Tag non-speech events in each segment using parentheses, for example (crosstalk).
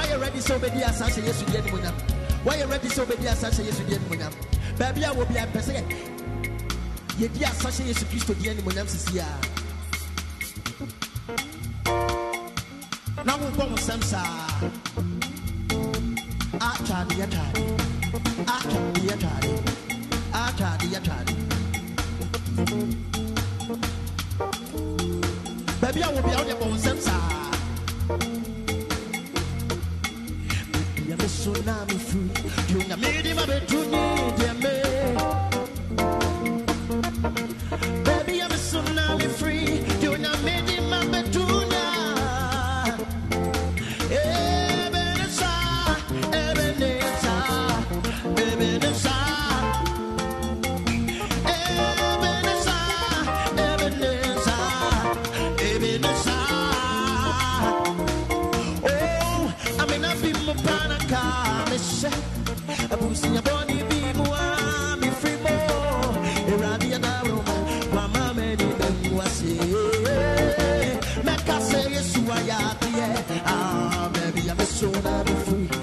Why you ready so many asase yesu di enu munyam? Why you ready so many asase yesu di enu munyam? Baabi a wo bi ampese yɛ yɛ di asase yesu kristo di enu munyam sisi Now we pour bɔ nsɛm saa. Atwa adeɛ taade. Atwa adeɛ taade. Atwa adeɛ taade. Baabi a wo bi a wo de bɔ nsɛm saa tsunami food. Yung bed mabetuni, diame. so that I'm free.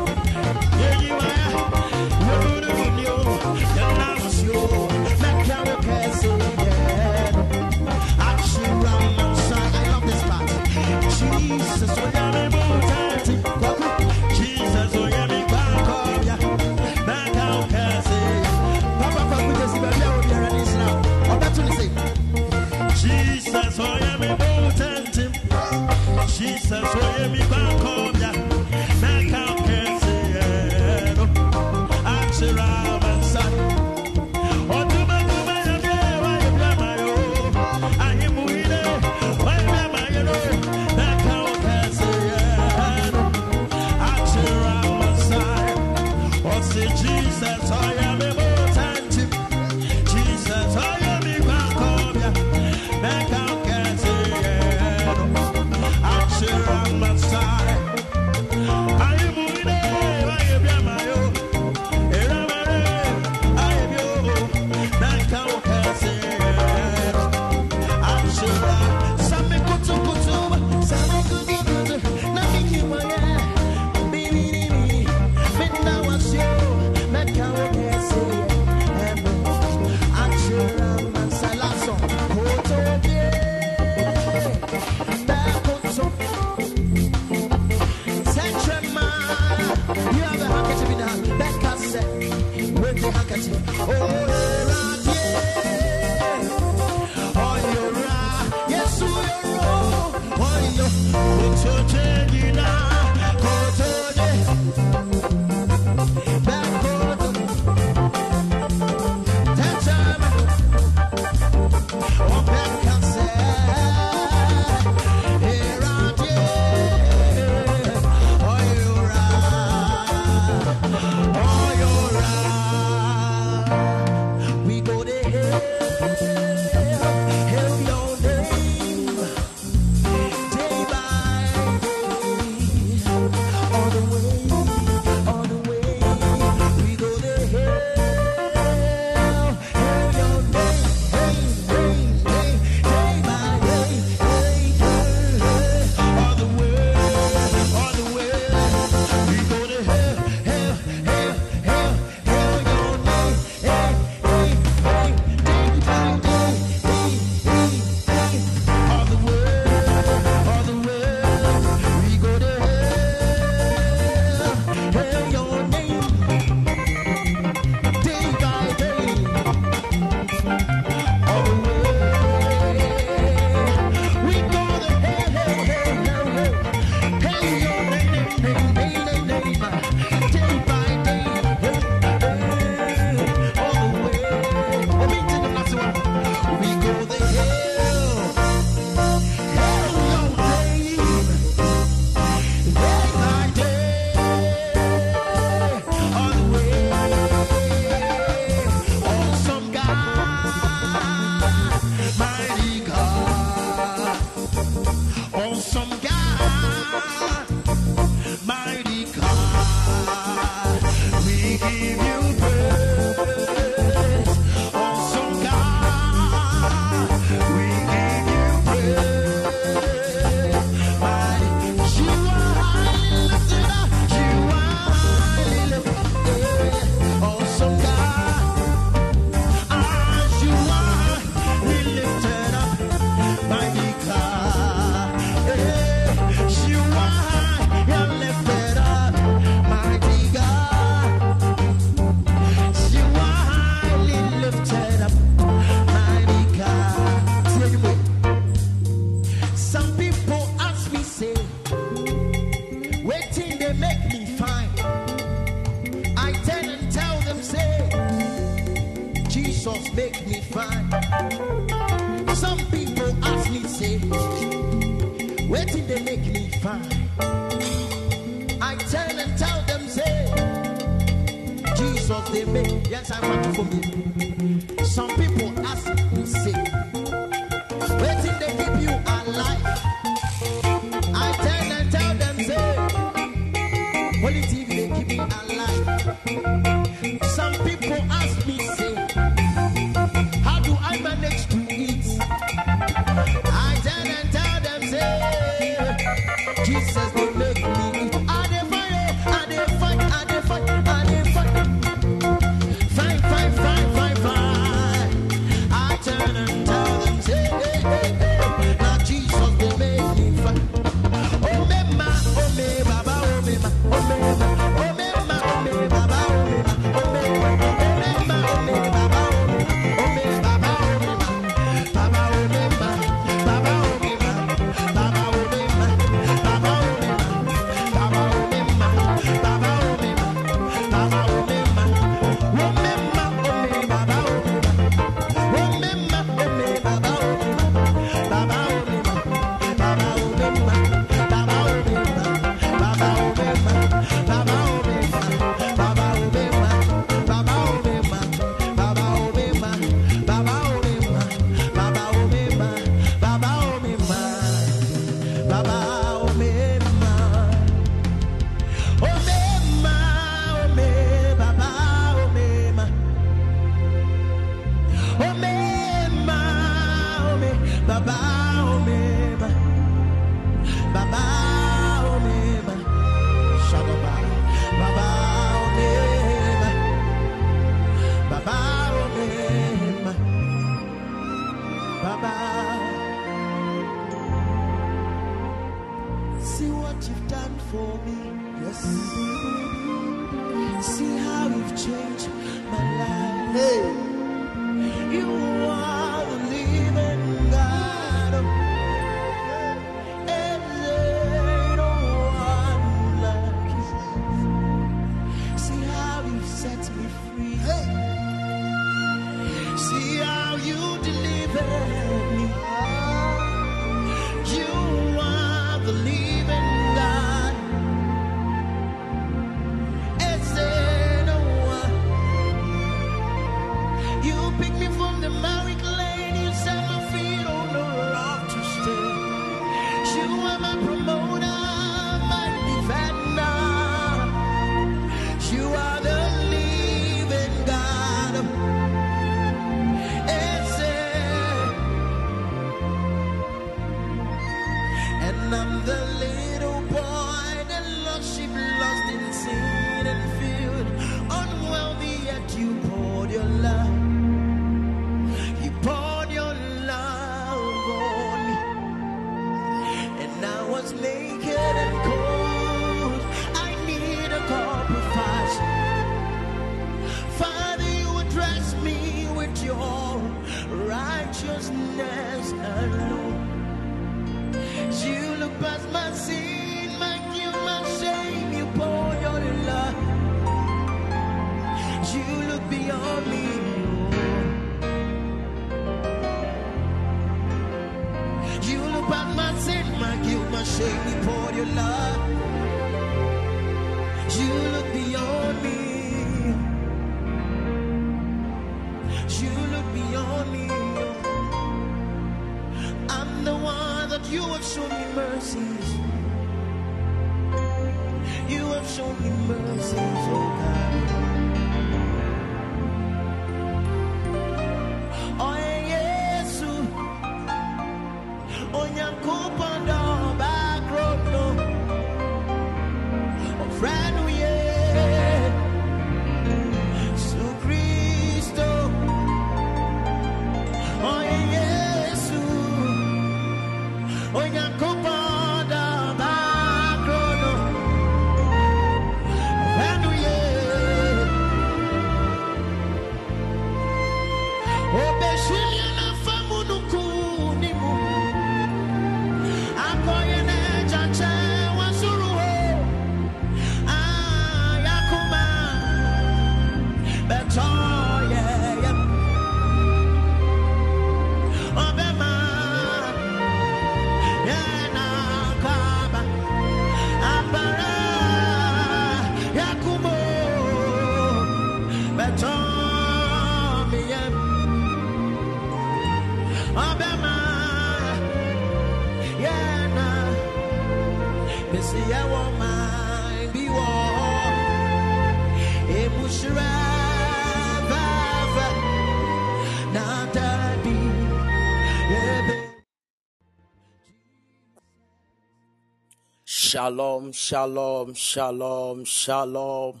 Shalom, shalom, shalom, shalom,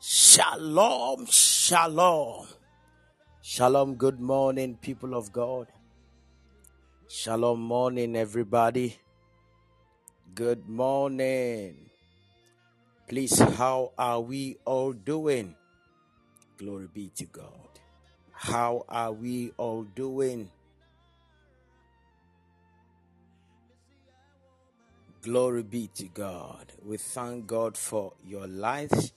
shalom, shalom. Shalom, good morning, people of God. Shalom, morning, everybody. Good morning. Please, how are we all doing? Glory be to God. How are we all doing? Glory be to God. We thank God for your lives.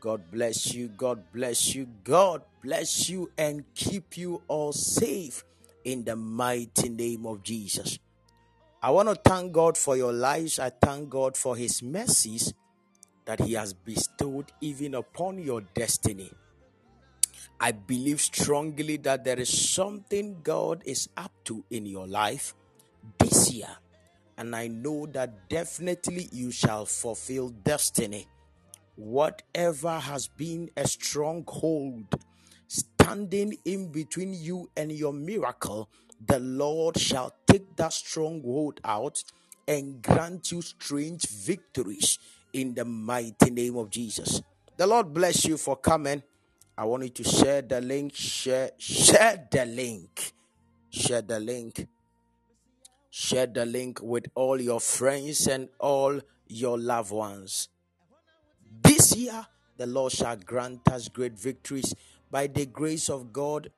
God bless you. God bless you. God bless you and keep you all safe in the mighty name of Jesus. I want to thank God for your lives. I thank God for His mercies that He has bestowed even upon your destiny. I believe strongly that there is something God is up to in your life this year and I know that definitely you shall fulfill destiny. Whatever has been a stronghold standing in between you and your miracle, the Lord shall take that stronghold out and grant you strange victories in the mighty name of Jesus. The Lord bless you for coming. I want you to share the link, share, share the link, share the link Share the link with all your friends and all your loved ones. This year, the Lord shall grant us great victories. By the grace of God,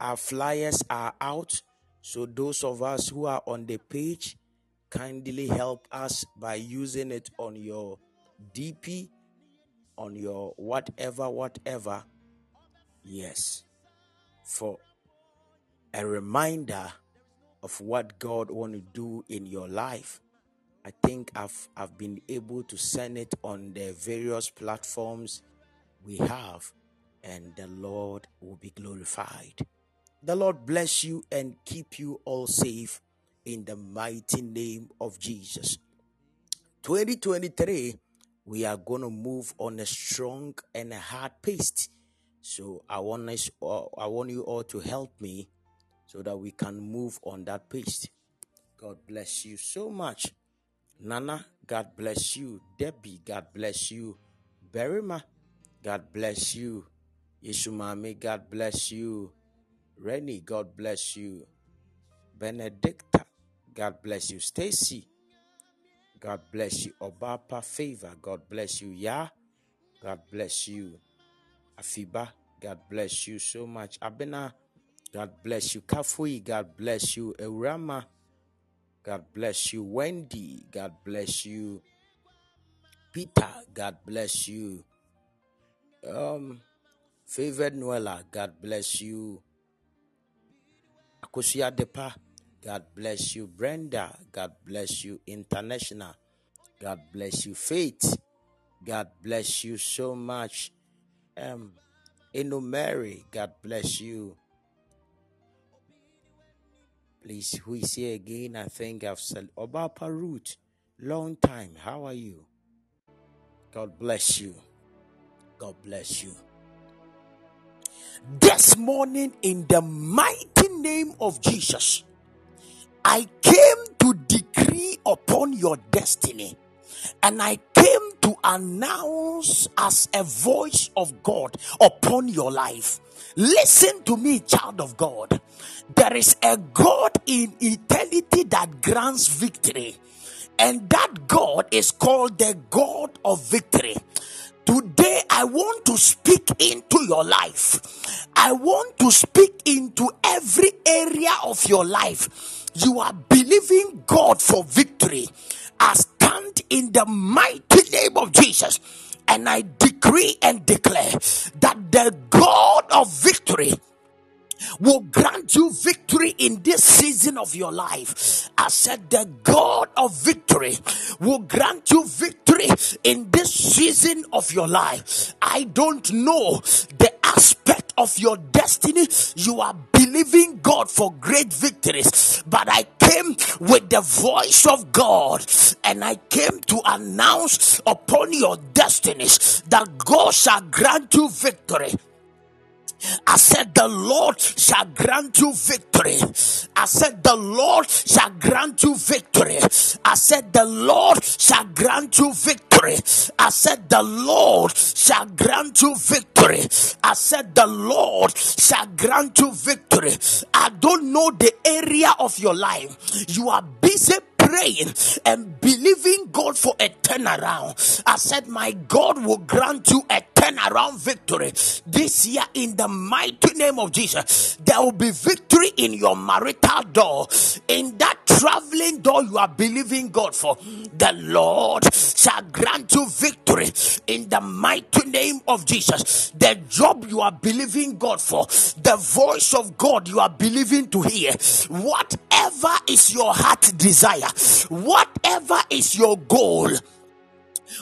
our flyers are out. So, those of us who are on the page, kindly help us by using it on your DP, on your whatever, whatever. Yes, for a reminder of what God want to do in your life. I think I've I've been able to send it on the various platforms we have and the Lord will be glorified. The Lord bless you and keep you all safe in the mighty name of Jesus. 2023 we are going to move on a strong and a hard pace. So I want us uh, I want you all to help me so that we can move on that pace. God bless you so much. Nana, God bless you. Debbie, God bless you. Berima, God bless you. Yeshumami, God bless you. Rennie, God bless you. Benedicta, God bless you. Stacy, God bless you. Obapa Favor, God bless you. Ya, God bless you. Afiba, God bless you so much. Abena, God bless you. Kafui, God bless you. Eurama, God bless you. Wendy, God bless you. Peter, God bless you. Um, Favored Noella, God bless you. Akusia Depa, God bless you. Brenda, God bless you. International, God bless you. Faith, God bless you so much. Um, Eno Mary, God bless you. Please, who is here again? I think I've said Obapa Root. Long time. How are you? God bless you. God bless you. This morning, in the mighty name of Jesus, I came to decree upon your destiny and I to announce as a voice of God upon your life. Listen to me, child of God. There is a God in eternity that grants victory, and that God is called the God of victory. Today, I want to speak into your life. I want to speak into every area of your life. You are believing God for victory. I stand in the mighty name of Jesus and I decree and declare that the God of victory will grant you victory in this season of your life. I said, The God of victory will grant you victory in this season of your life. I don't know the aspect of your destiny you are believing God for great victories, but I came with the voice of God and I came to announce upon your destinies that God shall grant you victory. I said, The Lord shall grant you victory. I said, The Lord shall grant you victory. I said, The Lord shall grant you victory. I said, The Lord shall grant you victory. I said, The Lord shall grant you victory. I don't know the area of your life. You are busy praying and believing God for a turnaround. I said, My God will grant you a turnaround victory this year in the mighty name of Jesus. There will be victory in your marital door, in that traveling door you are believing God for. The Lord shall grant you victory in the mighty name of Jesus. The job you are believing God for, the voice of God you are believing to hear, whatever is your heart desire, whatever is your goal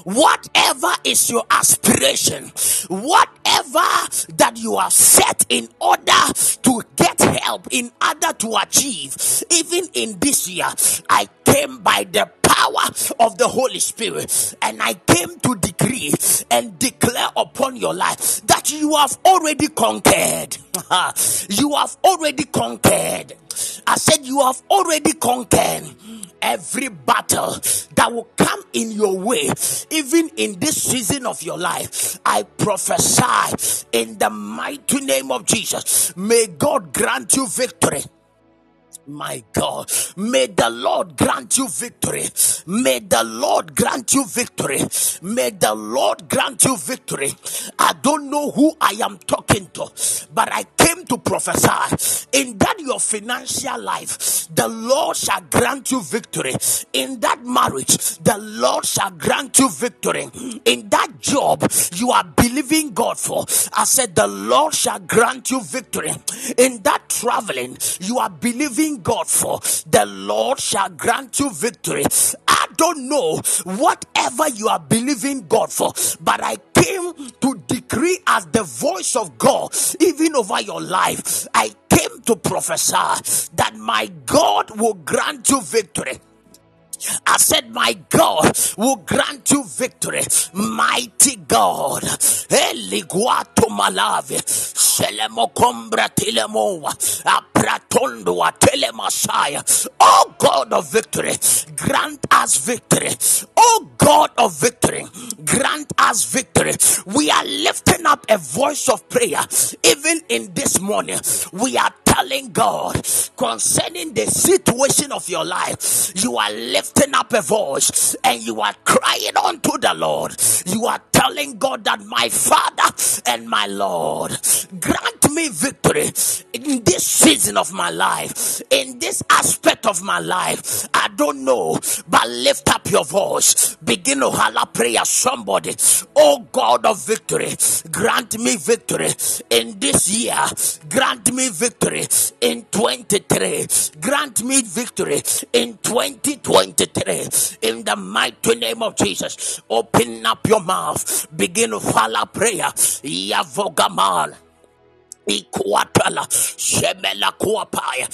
whatever is your aspiration, whatever that you are set in order to get help in order to achieve, even in this year, I came by the power of the Holy Spirit and I came to decree and declare upon your life that you have already conquered. (laughs) you have already conquered. I said, You have already conquered every battle that will come in your way, even in this season of your life. I prophesy in the mighty name of Jesus. May God grant you victory. My God, may the Lord grant you victory. May the Lord grant you victory. May the Lord grant you victory. I don't know who I am talking to, but I came to prophesy in that your financial life, the Lord shall grant you victory. In that marriage, the Lord shall grant you victory. In that job you are believing God for, I said, the Lord shall grant you victory. In that traveling you are believing God for, the Lord shall grant you victory. I don't know whatever you are believing God for, but I came to decree as the voice of God, even over your life. I came to prophesy that my God will grant you victory. I said, My God will grant you victory. Mighty God. Eliguato malave. Selemo combra telemoa. Apratondo telemasaya. Oh God of victory, grant us victory. Oh God of victory, grant us victory. We are lifting up a voice of prayer even in this morning. We are telling God concerning the situation of your life. You are lifting up a voice and you are crying unto the Lord. You are telling God that my Father and my Lord grant me victory in this season of my life, in this aspect of my life. I don't know, but lift up your voice. Begin to holler prayer. Somebody, oh God of victory, grant me victory in this year. Grant me victory in 23. Grant me victory in 2023. In the mighty name of Jesus, open up your mouth. Begin to holler prayer. Yavogamal. Ikuatala, Shemela Kuapaya,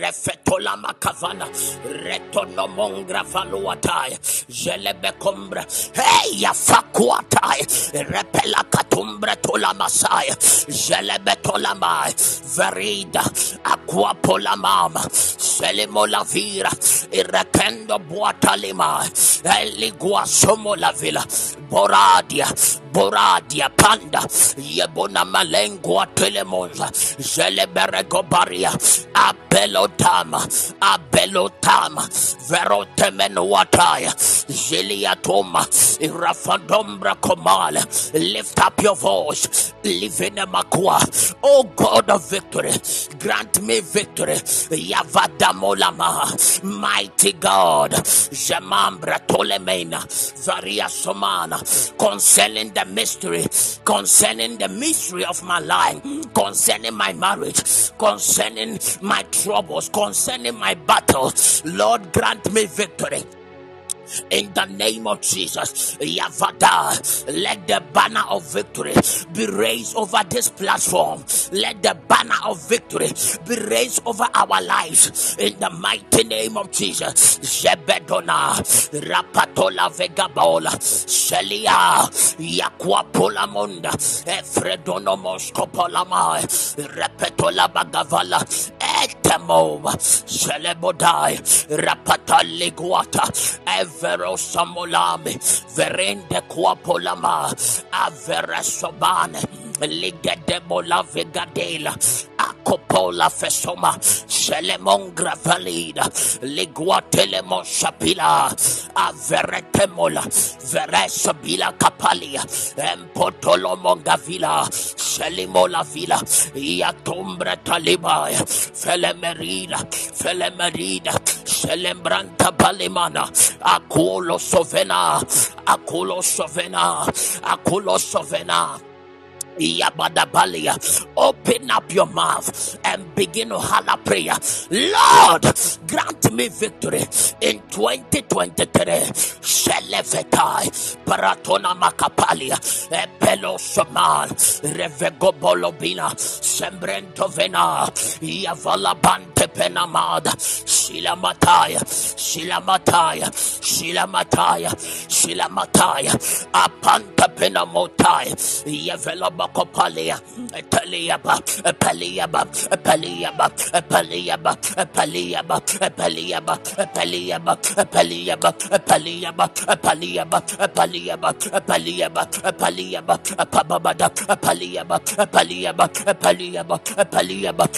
Refetola Makavana, Retono Mongra Valuataya, Jelebecombra, Hey, Fakuatai, Repela Katumbra Tola Masaya, Jelebetola Mai, Verida, Aquapola Mama, Selimola Vira, Irrekendo Buatalima, Eligua Somola vila Boradia, Boradia Panda, Yebona Malengua Telemo. Monza, Zeleberego Baria, Abelotama, Abelotama, Verotemenuataya, Ziliatoma, Irafandombra Komala. Lift up your voice, live in a Makua. Oh God of victory, grant me victory. Yavada Molama, mighty God, Jamambra Tolemena, Varia Somana, concerning the mystery, concerning the mystery of my life, concerning my marriage, concerning my troubles, concerning my battles. Lord, grant me victory. In the name of Jesus. Yavada, let the banner of victory be raised over this platform. Let the banner of victory be raised over our lives in the mighty name of Jesus. Jebedona, Rapatola Vegabola, Celia, Yakwapola Munda, Efredono Moscopolama, Repetola Bagavala, Etemo, Celebodai, Rapataligwata, Evero Samolami, Verende Quapolama, Averesobane, Ligedebola Vegadela, Acopola Fesoma, Selemon Gravalida, Liguatelemo Shapila, Averetemola, Veresabila Capalia, Empotolomo Gavila, Selimola Villa, Yatombra Talibaya, Felemerina, Felemerina, Selembranta Palimana, Akulo Sovena, Akulo Sovena, Akulo Sovena. Open up your mouth and begin to holler prayer. Lord, grant me victory in 2023. Shelevetai, Paratona Makapalia, Epelo Somal, Revegobolobina, Sembrento Vena, Penamada, Apanta Penamotaya, Yevelabataya. Bakopalia, Paliaba, Paliaba, Paliaba, Paliaba, Paliaba, Paliaba, Paliaba, Paliaba, Paliaba, Paliaba, Paliaba, Paliaba, Paliaba, Pababada, Paliaba, Paliaba, Paliaba, Paliaba, Paliaba,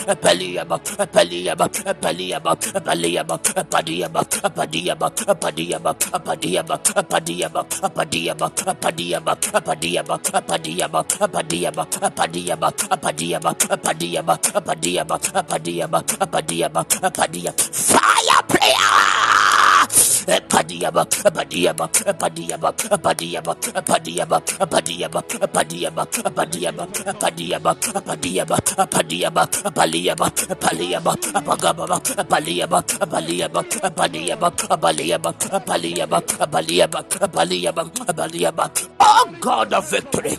Paliaba, Paliaba, Paliaba, Padiaba, Padiaba, Padiaba, Padiaba, Padiaba, Padiaba, Padiaba, Padiaba, Padiaba, Padiaba, Padiaba, Padiaba, Padiaba, Padiaba, Padiaba, Padiaba, Padiaba, fire prayer. Padiaba, Padiaba, Padiaba, Padiaba, Padiaba, Padiaba, Padiaba, Padiaba, Padiaba, Padiaba, Padiaba, Paliaba, Paliaba, Pagaba, Paliaba, Paliaba, Padiaba, Paliaba, Paliaba, Paliaba, Paliaba, Paliaba. Oh God of victory.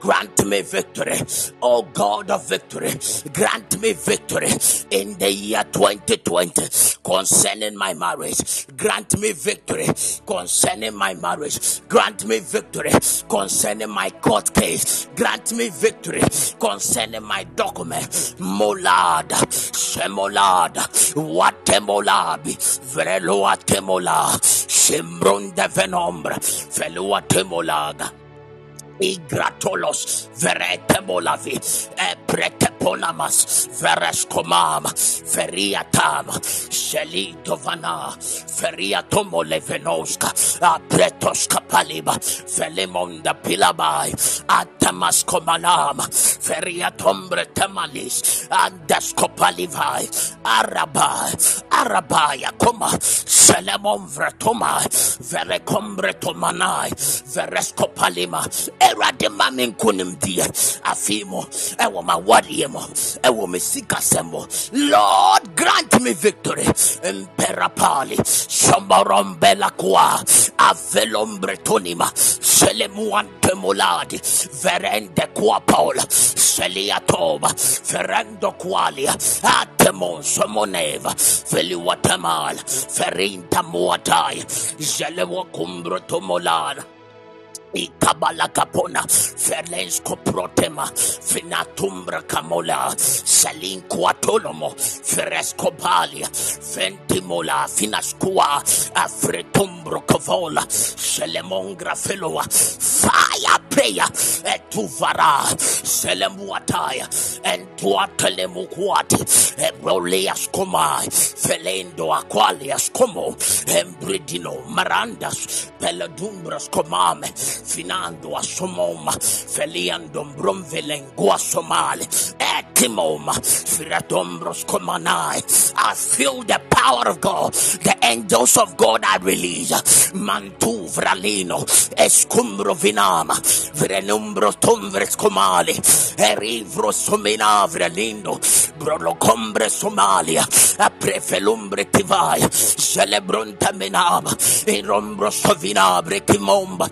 Grant me victory. Oh God of victory. Grant me victory in the year 2020 concerning my marriage. Grant me victory concerning my marriage. Grant me victory concerning my court case. Grant me victory concerning my document. Molad, Semolad, Watemolabi, Vreloa Temola, Shimbrun de Venombre, Velua Temolaga. Igratolos, Veretemolavi, Epreteponamas, Verescomam, Feriatam, Shelidovana, Feriatomolevenoska, Apretoska Paliba, Felemonda Pilabai, Atamascomanam, Feriatombre Temalis, Andescopalivai, Arabai, Arabaya Coma, Selemon Vretoma, Verecombre Tomanai, Verescopalima, Erade mame nkonimdie afei mu ɛwɔ ma wadeɛ mu ɛwɔ me Lord grant me victory. Imperapali shombarombela kwa avelombretonima selemuantemoladi verende kwa paola seliatoba ferendo qualia atemon somoneva feliwatamala ferinta muatai jelewa kumbrotomolada Ikabala kapona, Ferlensko protema, Finatumbra camola, Salinko atolomo, Feresco palia, Fentimola, Finasqua, Afretumbro cavola, Selemongra feloa, Fire prayer, Etuvara, Selemuataya, Entuatelemuquati, Ebroleas comai, Felendo aqualias como, Embridino, Marandas, Peladumbras comame, finando a somoma, feliando bromvelengua somale, et Timom, Firatombros Komanai. I feel the power of God. The angels of God I release. Mantu Vralino, Escumbro Vinama, Vrenumbro Tomvres Comali, Erivro Somina Vralindo, Brolocombre Somalia, Aprefelumbre Tivai, Celebronta Menaba, Irombro Sovinabre Timomba,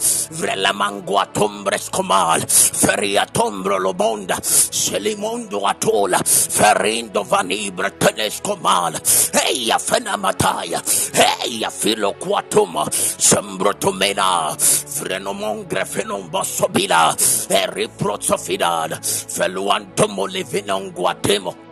Vrelamangua Tombres Comal, Feria Tombro Lobonda, Selimondo Atola, Ferindo Vanibra Tenesco Mal, Eia Fenamataya, Eia Filo Quatuma, Sembrotomena, Frenomongre Fenomba Sobila, Eriprozofidad, Feluantomo Livinon Guatemo.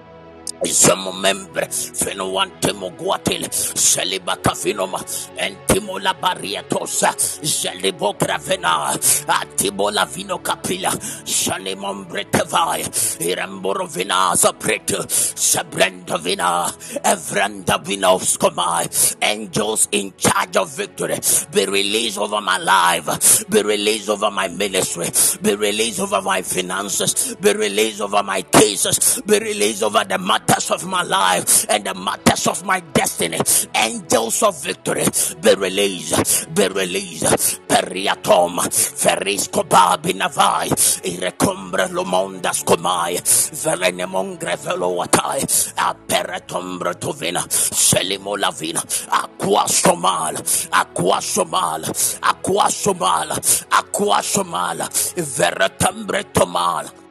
Isemo membre feno wantemo guatil seliba kafinoma entimo la barrietosa jelibo gravena atibo la vino capilla shani mombre tevai iremboro vina zapretu sabrenda vina evrenda vinovskomai angels in charge of victory be released over my life be released over my ministry be released over my finances be released over my cases be released over the matters of my life and the matters of my destiny. Angels of victory, be released, be released. Periatom, Ferisco Babinavai, Irecombre Lomondas Comai, Verenemongre Veloatai, Aperatombre Tovina, Selimo Lavina, Aqua Somal, Aqua Somal, Aqua Somal, Aqua Somal, Veretambre Tomal.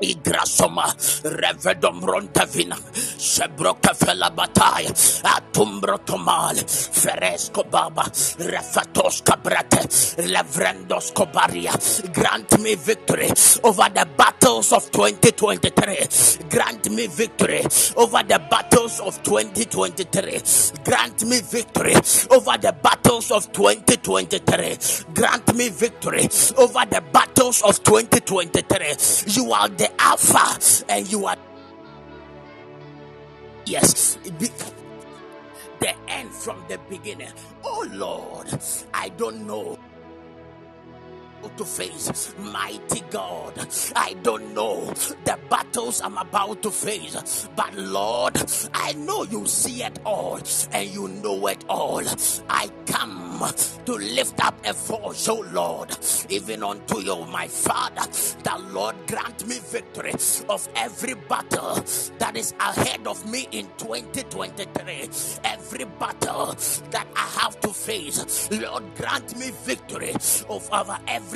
Igrasoma revedom rontavina sebroka fela bataya atumbro tomal feresco baba refatos cabrate levrendos cobaria grant me victory over the battles of 2023 grant me victory over the battles of 2023 grant me victory over the battles of 2023 grant me victory over the battles of 2023 you are the the Alpha and you are. Yes, the end from the beginning. Oh Lord, I don't know to face. Mighty God, I don't know the battles I'm about to face, but Lord, I know you see it all and you know it all. I come to lift up a voice, oh Lord, even unto you, my Father. The Lord grant me victory of every battle that is ahead of me in 2023. Every battle that I have to face, Lord, grant me victory of over every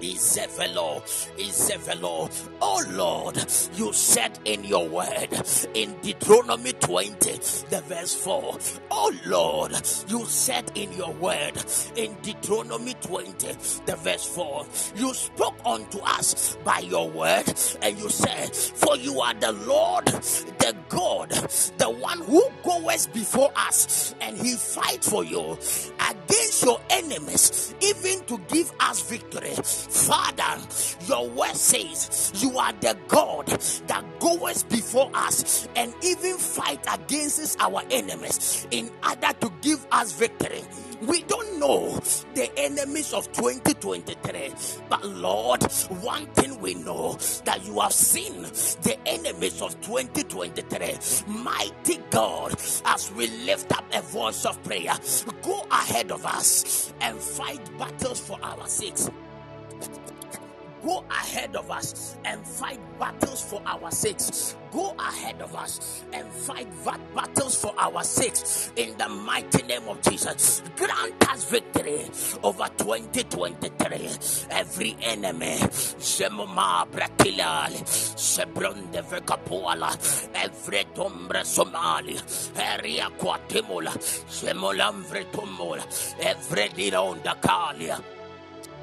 Izevelo, Izevelo. Oh Lord, you said in your word in Deuteronomy 20, the verse 4. Oh Lord, you said in your word in Deuteronomy 20, the verse 4. You spoke unto us by your word, and you said, For you are the Lord, the God, the one who goes before us, and he fight for you against your enemies, even to give us victory. Father, your word says you are the God that goes before us and even fight against our enemies in order to give us victory. We don't know the enemies of 2023, but Lord, one thing we know that you have seen the enemies of 2023. Mighty God, as we lift up a voice of prayer, go ahead of us and fight battles for our sakes go ahead of us and fight battles for our sakes. Go ahead of us and fight battles for our sakes in the mighty name of Jesus. Grant us victory over 2023. Every enemy, Semoma Bratilal, Sebron de every Tombre Somali, Vretumula, every.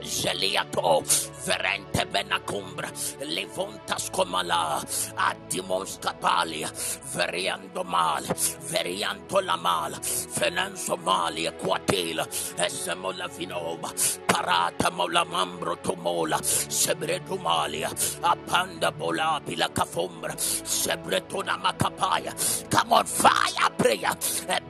Geliato, Verente Benacumbra, Levontas Comala, Adimos Capalia, Veriando Mal, Verianto Lamal, Fenanzo Malia, Quatila, Esemola Vinoba, Parata Mola Mambro Tomola, Sebretumalia, Apanda Bola, Pila Cafombra, Sebretuna Macapaya. Come on, fire prayer,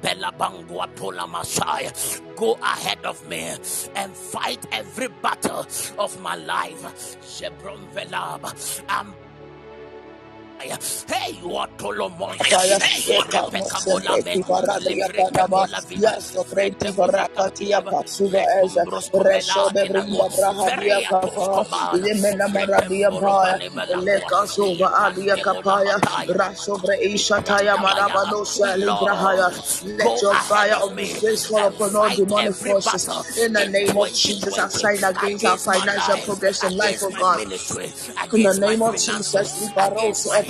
Bella Bangua Tola Messiah. Go ahead of me and fight every battle of my life. Shebron Velab. I'm Hey, what Tolomon? Kaya ekamo sente kibaradia kanaba yaso frente varakatia patsuva eza resho de brinda brahadia kapa lemena maradia paya leka sova adia kapaya raso bre ishataya marabado shali brahaya let your fire of this grace fall upon all demonic forces. in the name of Jesus I sign against our financial progression life of oh God. in the name of Jesus we baros Rekapaya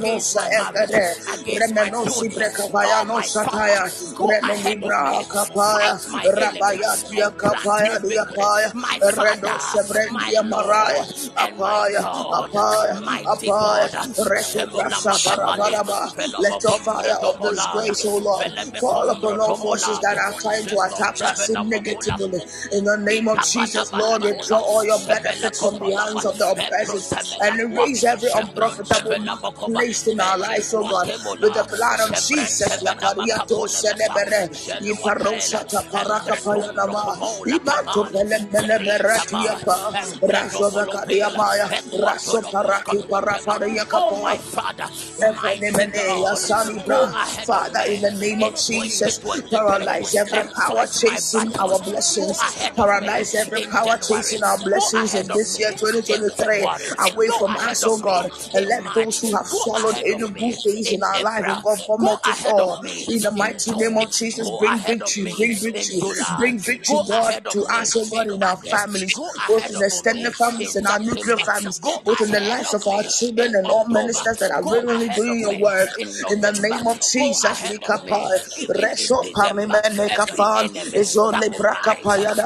nosa ekere. Remenosi brekapaya nosa taya. Remenibra kapaya. Rabaya dia kapaya dia paya. Redo sebrendia maraya. Apaya. Apaya. Apaya. Rekoprasa barabaraba. Let your fire of this grace, O Lord, fall upon all forces that are trying to attack us negatively. In the name of Jesus, Lord, withdraw all your benefits from the hands of the oppressors and erase every unprofitable placed in our lives, oh God, with the blood of Jesus. La Pariato Celebere, Iparosa Taparaka Payanama, Imanto Pelemeletiapa, Raso Vacadiamaya, Raso Paraki Parapariakapa. Father, mighty God, go Salibra. Father, in the name of Jesus, paralyze every power chasing our blessings, paralyze every power chasing our blessings in this year 2023 away from us, oh God, and let those who have swallowed any good things in our life, April. God, Go vomit it ahead of all. In the mighty name of Jesus, bring victory, bring victory, bring victory, God, to us, oh God, in our families, both in the extended families and our nuclear families, both in the lives of our children and all ministers that are really doing your work. in the name of Jesus, ahead of me Likapa, even in Reso December. Parimene Every Kafan, enemy that Izole Braka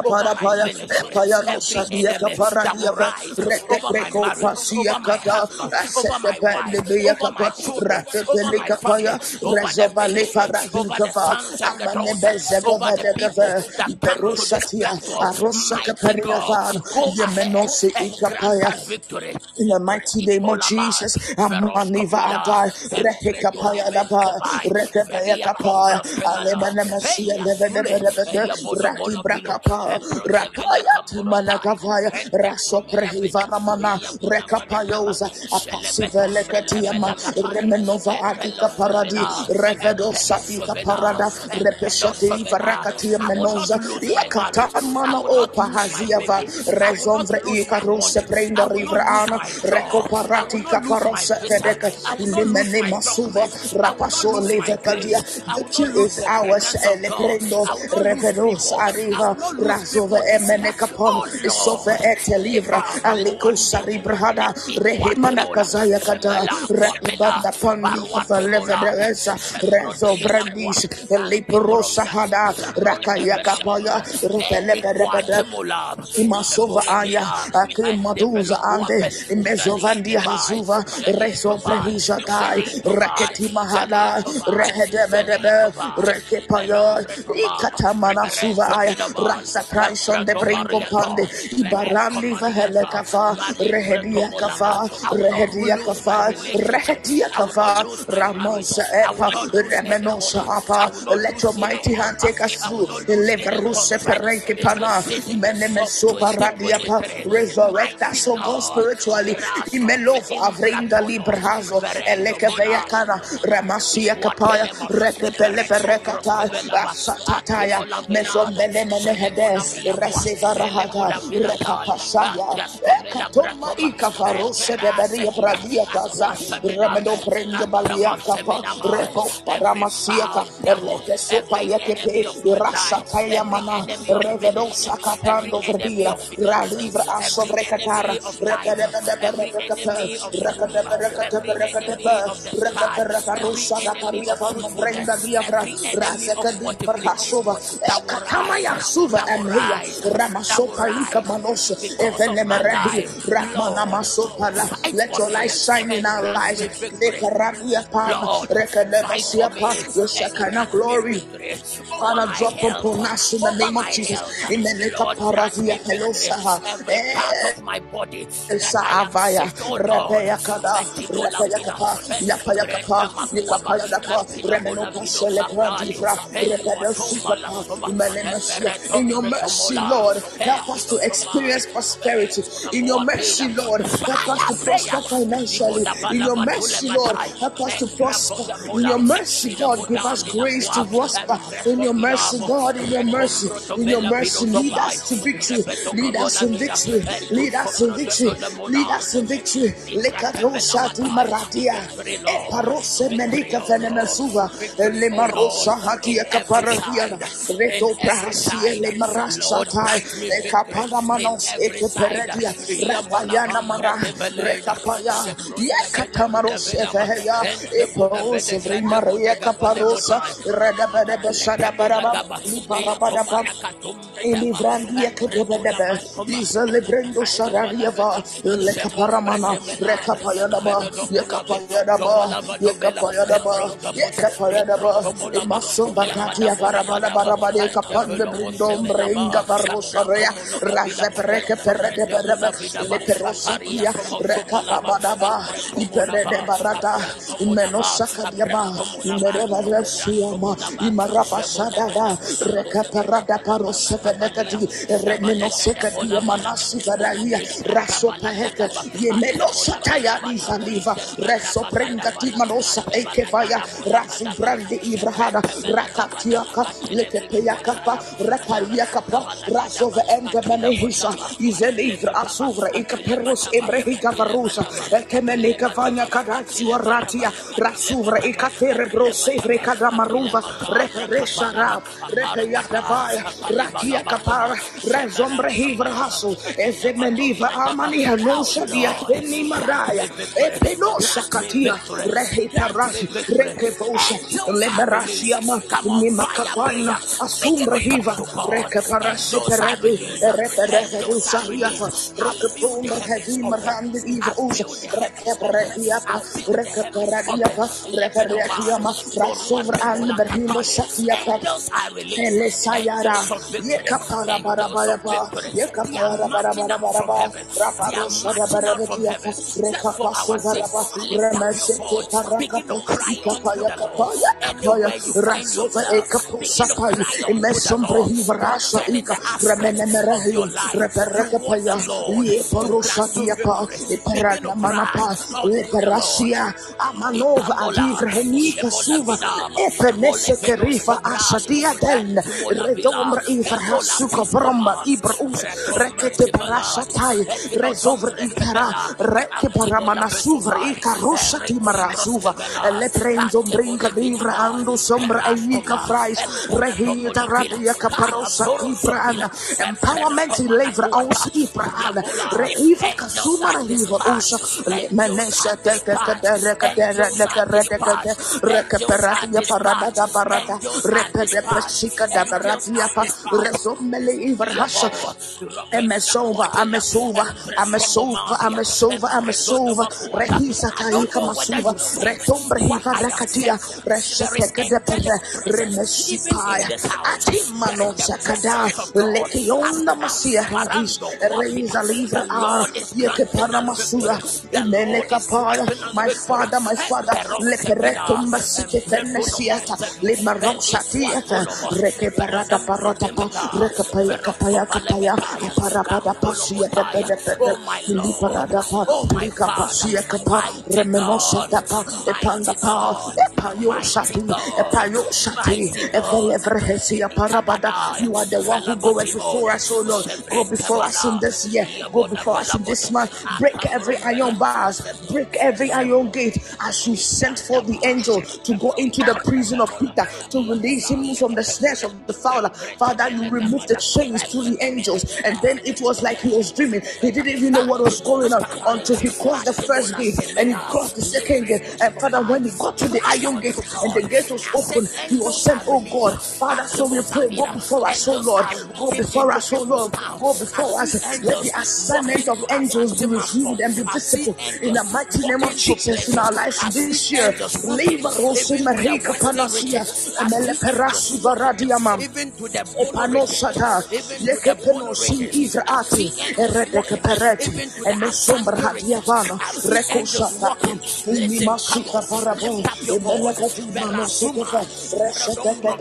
over my Parapaya, ministry, Payano Sadia enemy that will Kaparadiava, rise Rete Preko Pasia Kata, husband, over Asete my wife, Pendebia over my Kapa, children, Rate over my Pelikapaya, family, over the Rezovale ministry, over the Paradikava, sons and the Amane daughters, over the people Bezegova, that come to this Iperosatia, platform. Arosa Mighty God, Kapariavan, go ahead Yemenosi and grant Ikapaya, us victory. in the mighty name of Jesus, Adai, Rehekapaya Daba, Empredonameskepai, Rekapaya Veria Kapaya, Tombra Femala, Alemanasia Heya Sule, Levedebedebede, Heya Raki Bodomolopilo, Rakaya Kapuratai, Timanakavaya, Raso Entekomelevina, Prehivaramana, Heya Bonamanakaba, Rekapayosa, Shelebeta Apasivele Katiama, Selevela Kapaya, Remenova Adika Paradi, Revedo Satika Parada, Repeshati Varakatia Menosa, I Mana Opa Haziava, baby. I will not Rezomvre lose my Ikaruse. I Prenda Rivrana, my job. I will Rekoparati not lose my Kaparosa visa. Fedeka, I will not lose Limene Masuva, Rapaso not Victory lose is the ours. Eleprendo, Revedos Arriva, Razova. Emene Capon, Sofe Lord. Etelivra, Eva Saribrahada, Rehimana Equatemola. Kazaya Kata, Femela Quapeda. Rapabanda Pandi Baruatemola. Kavalevedesa, Rezo Femprotebelakwa. Brandis, Liprosa. Hada, Rakayaka Paya, Zabrotebelekapa. Repele Imasova aya, Izoboremia. Ande, Andevelokwape. Hazuva, Reso Velikebai. Prehijatai, Raketi Mahada. Rehedebedebe. Rekepaya. Ikatamana Suvaya, Kidaban. Rasa Praishon de Bringo Pande. Ibarandi Vahele Verenkomaniata. Kafa, Rehedia. Kafa, Kafa, not Kafa. Ramosa Epa, Remenosa Apa, let your mighty hand take us through, Leveruse Perenke Pana, season of Menemesopa Radiapa, 2023. resurrect us, God. spiritually. Raso Imelov Avrinda Elekeveya molas. Kana, Ramasia Kapaya, Rekepele Perekata, Rasivarahata, Elemola Minataya, Rekapasaya, Ekatoma Ikafarose de Pradia Gaza, Remedo Prende Balia Kapa, Repo Paramasiaka, Erlete Sopa Yakepe, Rasha Tayamana, Revedo Masopala, let your light shine in our lives. Lekaradia Palma, Rekadabasia Pa, your Shekinah glory. Father, drop upon us in the name of Jesus. Eh, in the name of Parazia Pelosaha, my body, Saavaya, Rabea Kada, Rabea Kapa, Yapaya Kapa, Nikapaya Dapa, Remeno Pasele Pradivra, Repedo Supapa, in your mercy, Lord, help us to experience prosperity. In your mercy, Lord, help us to prosper financially. In your mercy, Lord, help us to prosper. In your mercy, God, give us grace to prosper. In your mercy, God, in your mercy, in your mercy, lead us to victory. Lead us in victory. Lead us in victory. Lead us in victory. Lekatosha di maradia. Eparose melika fenemesuva. Lemarosa hatia kaparadia. Reto prahasie le marasa tai. Ekapana manos ekeperedia. Rapayana mara. Rekapaya. Yekatamaros efeheya. Epos evri maria kaparosa. Redabede besada baraba. Liparabadaba. Elivrandia kedebedebe. Izelebrendo sarariava. Lekaparamana. Rekapayadaba. Yekapayadaba. Yekapayadaba. Yekapayadaba. Imaso batatia barabada barabade kapande brindom brenga barosarea. Razebreke perede berebe. Leperosatia. Rekapabadaba. Iperede barata. Imenosa kadiaba. Imereba siama. Imarapasada. Rekaparada parosefenekati. Remeno sekadia manasi varaia. Raso pahete. Yemeno sataya nifaliva. Reso prengati manosa ekevaya. Rasu ivrahada. Rakatiaka. Lekepeyakapa. Rapariakapa. Raso ve. Izelivra asuvra. Ikaperus ebrehika varusa. Ekemenika vanya kadatsi waratia. Rasuvra ikatere brosevre kadamaruva. Reperesha rab. Repeyakavaya. Rakia kapara. Rezombre hivra hasu. Ezemeliva amani hanosha dia keni maraya. Epenosa katia. Rehita rashi. Rekevosha. Leberashia ma. Nima kapana. Asumbra hiva. Rekeparasi peredi. Reperete usariafa. Rekepumba hedima randi iva usha. Parosha manapa. Leperasia. Amanova adivra henika suva. Epenese kerifa ashadia den. Redombra ivra suka bromba ibra us. Rekete parasha tai. Rezovra ipera. Reke paramana suvra ika rusha timara suva. Leprenzo brinca divra ando sombra aika fries. Rehida radia caparosa iprana. Empowerment levra aus iprana. Reiva kasuma riva usa. Menesha teke teke reka tere neke reke teke. Reke peratia parada parada. Repe de presika da paratia pa. Resomele ivra. Emesova, amesova, amesova, amesova, amesova. Rehisa kaika masuva. Retombre hiva rekatia. Reshepeke de pere. Remesipaya. Atimano sakada. Lekionda masia hadis. Reisa livra a. Yeke paramasuya. Imene kapaya. My father, my father. Leperetum masike fenesiata. Limarosa tiata. Reke parata parata pa. Reke paya kapaya kapaya. Parabada pasia de pede pede. Li parada pa. Lika pasia kapa. Remenosa da pa. Epanda pa. Epayo shati. Epayo shati. Evele vrehesia parabada. You are the one who goeth before us, oh Lord. Go before us in this year. Go before us in this month. Break every iron bar. Break every iron gate as you sent for the angel to go into the prison of Peter to release him from the snares of the fowler. Father, you removed the chains to the angels, and then it was like he was dreaming. He didn't even know what was going on until he crossed the first gate and he crossed the second gate. And Father, when he got to the iron gate and the gate was open, he was sent, Oh God, Father. So we pray, go before us, oh Lord, go before us, oh Lord, go before us. Let the assignment of angels be revealed and be visible in the mighty name of Jesus. In our lives this year. Leave us Marika Panasia, Amele Perasi Varadiamam, Epanosata, Leke Penosi Ivra Ati, Eredeke Pereti, and the Sombra Hadiavana, Recosata, Umimasika Parabo, Emeleka Dimano Sikapa, Resheteka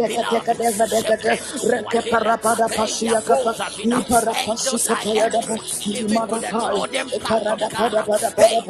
Deva Dekade, Reke Parapada Pasia Kapa, Nipara Pasika Payadaba, Nimarapai, Parada Pada Pada Pada,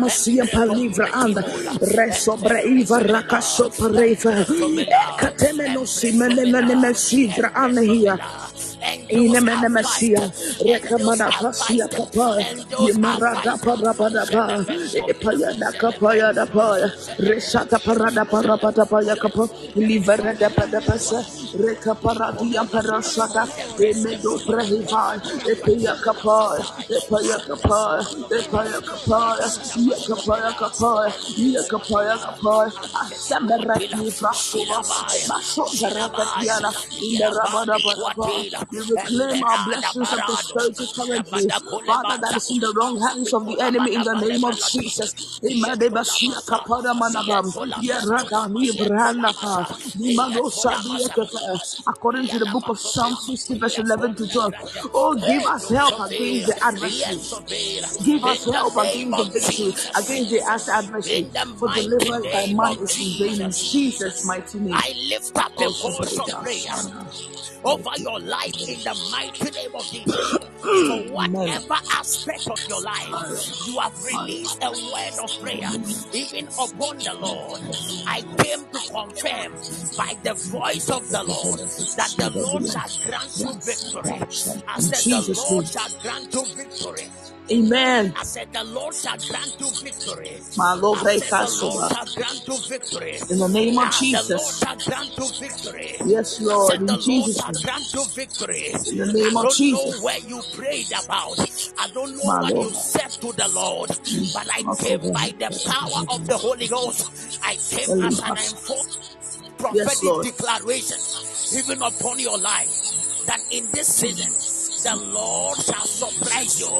Paramasia Palivra and Reso Braiva Rakaso Pareva. Katemenosi Menemenemesidra Anahia. Inemenemesia, Rekamana Pasia Papa, Yimarada Parabada Pa, Epayada Kapaya da Paya, Resata Parada Parabada Paya Kapa, Padapasa, Rekaparadia Parasada, Emedo Epaya Epaya Epaya Yakapaya Yakapaya. We reclaim our blessings of prosperity currently. Father, that is in the wrong hands of the enemy in the name of Jesus. According to the book of Psalm 60, verse 11 to 12. Oh, give us help against the adversary. Give us help against the victory, against the adversary. For deliverance by man is in vain. In Jesus' mighty name. I lift up the oh, voice of prayer. over your life in the mighty name of Jesus. (coughs) For whatever aspect of your life, you have released a word of prayer, even upon the Lord. I came to confirm by the voice of the Lord that the Lord shall grant you victory. I said, The Lord shall grant you victory. Amen. I said, The Lord shall grant you victory. My Lord, I said, the Lord shall grant you victory. In the name of Ah, Jesus. The Lord shall grant you victory. Yes, Lord. said, In The Lord Jesus' shall grant you victory. In the name I don't know where you prayed about. I don't know My what Lord. you said to the Lord, but I came by the power of the Holy Ghost. I came as an enforced prophetic declaration, even upon your life, that in this season, the Lord shall supply you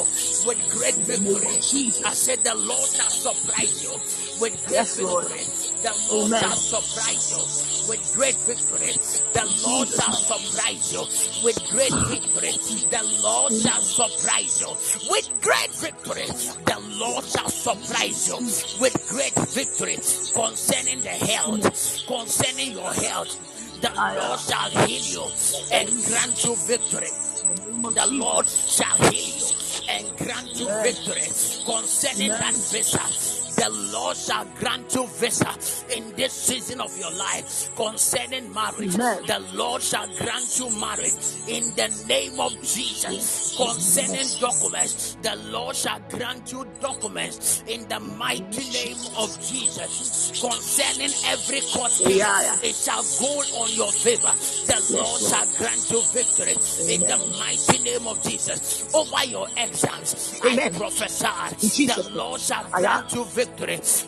with great In the name of victory. I said, The Lord shall supply you with great Yes, Lord. victory. The Lord Amen. shall supply you with great victory. The Lord shall supply you with great victory. The Lord shall supply you with great victory. The Lord shall supply you with great victory concerning the health, concerning your health. The uh, Lord shall heal you and grant you victory. The Lord shall heal you and grant you victory concerning that visa. The Lord shall grant you visa in this season of your life concerning marriage. Amen. The Lord shall grant you marriage in the name of Jesus. Concerning documents, the Lord shall grant you documents in the mighty name of Jesus. Concerning every court case, it shall go on your favor. The Lord shall grant you victory in the mighty name of Jesus. Over your exams, I Amen. prophesy the. Lord shall grant you victory.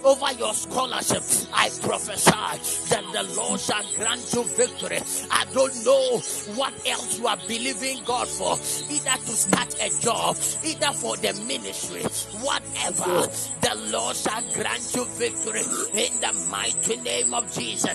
Over your scholarship, I prophesy that the Lord shall grant you victory. I don't know what else you are believing God for, either to start a job, either for the ministry, whatever. The Lord shall grant you victory in the mighty name of Jesus.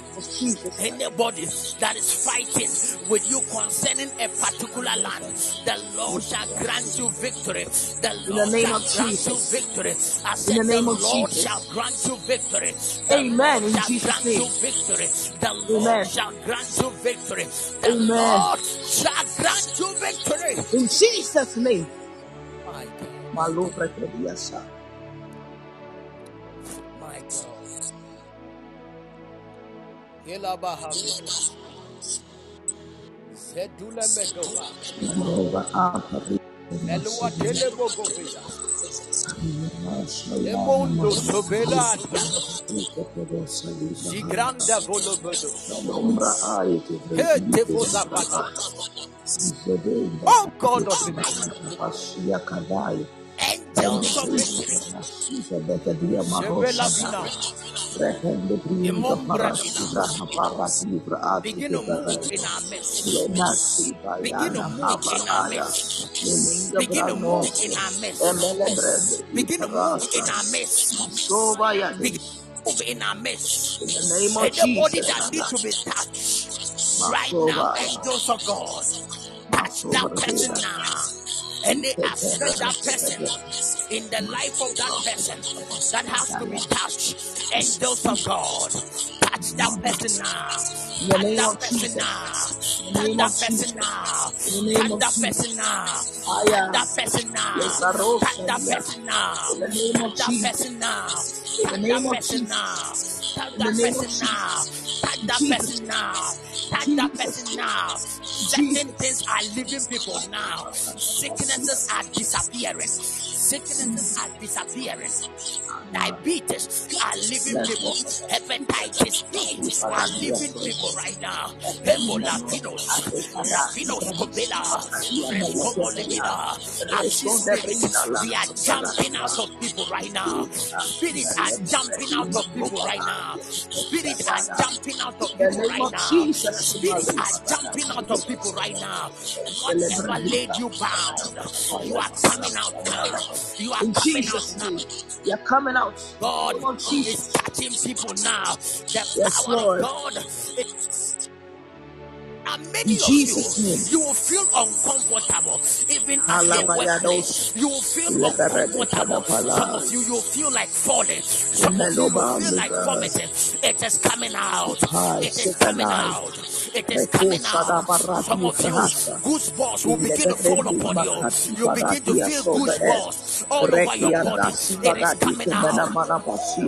Anybody that is fighting with you concerning a particular land, the Lord shall grant you victory. The the Lord name shall of grant Jesus. you victory. I said, the name the of Lord Jesus. Jesus. shall grant you victory. Amen. In shall Jesus' grant name. you victory. The Lord Amen. shall grant you victory. The Amen. Lord shall grant you victory. In Jesus' name. My God, Malubra Kediasa. my God. Elabahamid. Zedula Medova. Nova Apari. Elua Telebogovia. Emondo Sobelata. Zigranda Volobodo. Hey, Tevozapata. Oh God of. Angels of victory. Begin to move in our midst. Begin to move in our midst. Begin to move in our midst. Begin to move in our midst. Begin move in our midst. In the name of Anybody that needs to be touched right now, angels of God, touch that person now. Any aspect that person in the life of that person that has to be touched, angels of God, touch that person now. Touch that person now. Touch that person now. In the name Touch that person now. Touch that person now. Yes, I rose Touch that person now. In the name of Touch that person now. Touch that person now. Touch that person now. Touch that person now. Touch that person now. Certain things are leaving people now. Sicknesses are disappearing. Sicknesses are disappearing. Diabetes are leaving people. Hepatitis B are leaving people right now. Hemolatinos, Rafinos Copela. I see are jumping out of people right now. Spirits are jumping out of people right now. Spirits are jumping out of people right now. Jesus. Spirits are jumping out of people right now. Whatever laid you bound, you are coming out now. You are In coming out Jesus' now. name. You're coming out. God In name of is Jesus. touching people now. The Yes, power of Lord. God is and In many of you, Jesus' name. you will feel uncomfortable even at your Alabayados. You will feel uncomfortable. Some of you, you will feel like falling. Some of you, you Meloba feel like vomiting. It is coming out. Hai It is coming out. It is coming out. Some of you, goosebumps will begin to fall upon you. You begin to feel goosebumps all over your body. It is coming out.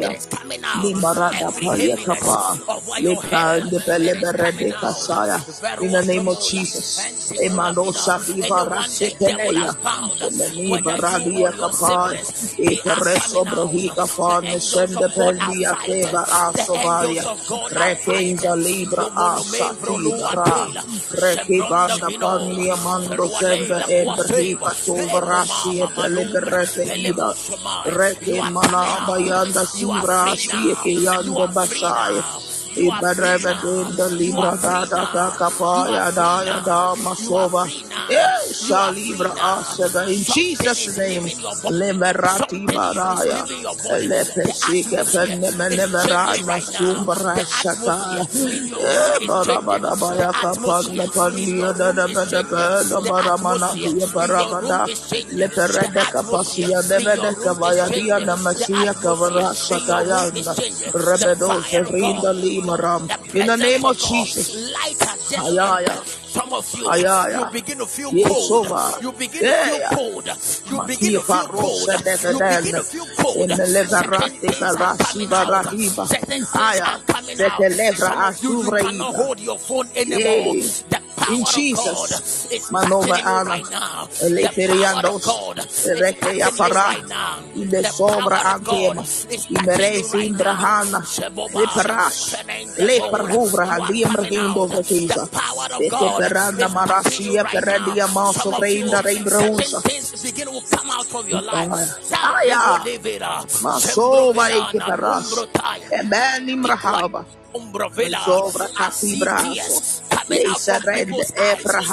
It is coming out. Every palia heaviness kapa. over your head, de it is coming peleberede out. kasaya. In the name of Jesus. Ventimola Emano Vina. shadiva Anyone the devil has rasekeneya. bound, Eleni whether you or baradia your kapa. siblings, they are Ipereso coming out. brohika The fa angels nesende of God are pendia fighting. teva The asobaya. angels of God are fighting. Rekenza libra Kumonome asati vrolu bara. atela. Shebronda Rekibanda vino. pandia mando sembe Ruatela ebrika quaseva. tuva Emo rashi mama malumbra. eteleberete ida. Elemo shamai. You Reke are coming mana bayanda You are sibra free shi now. You yando are free basaya. now. You are free now. Ibarebedinda libra da da da. You are kapaya free da ya da masova. free now. Eh, You are free salibra now. asega in Jesus' name. leaving your body. Liberati Something is, is baraya. leaving your body. The Lepesike atmosphere pende is changing meneverana right now. sumbra The shata. atmosphere in your room Eh, is changing. barabada baya in pandia your da da da ba da The baramana atmosphere dia in your room barabada. is changing. The Leperede atmosphere kapasia de in your bede room is kabaya dia changing. na The masia atmosphere kavara in your room is satayanda. changing. The Rebedo fire of God sevrinda limaram. In the name of Jesus. Light has just Ayaya. entered. Some of you, you begin to feel cold. You begin to feel cold. You begin to feel cold. You begin to feel cold. Certain things are coming out. varadiva. Certain things Aya. are coming out. Some of you, you cannot hold your phone anymore. The In power of God Jesus. is Manova ana. right now. The power of. God is Rekeya touching you para. right now. The sobra power of God is touching you Imeresi right now. imbrahana. Shebobaya, Leperash. Fenendevora. Leperhuvra You are handia coming mrhindo out. The power of God is touching you marasia right now. peredia Some maso of you, preinda certain reimbrahunsa. things begin to come out of your life. Aya. Tandemo Aya. levera, Masova eke shembrovelana, peras. numbrotaya. Ebeni Equal mrahaba. Umbrovela. Zovra I see katibraso. tears coming out from people's e eyes.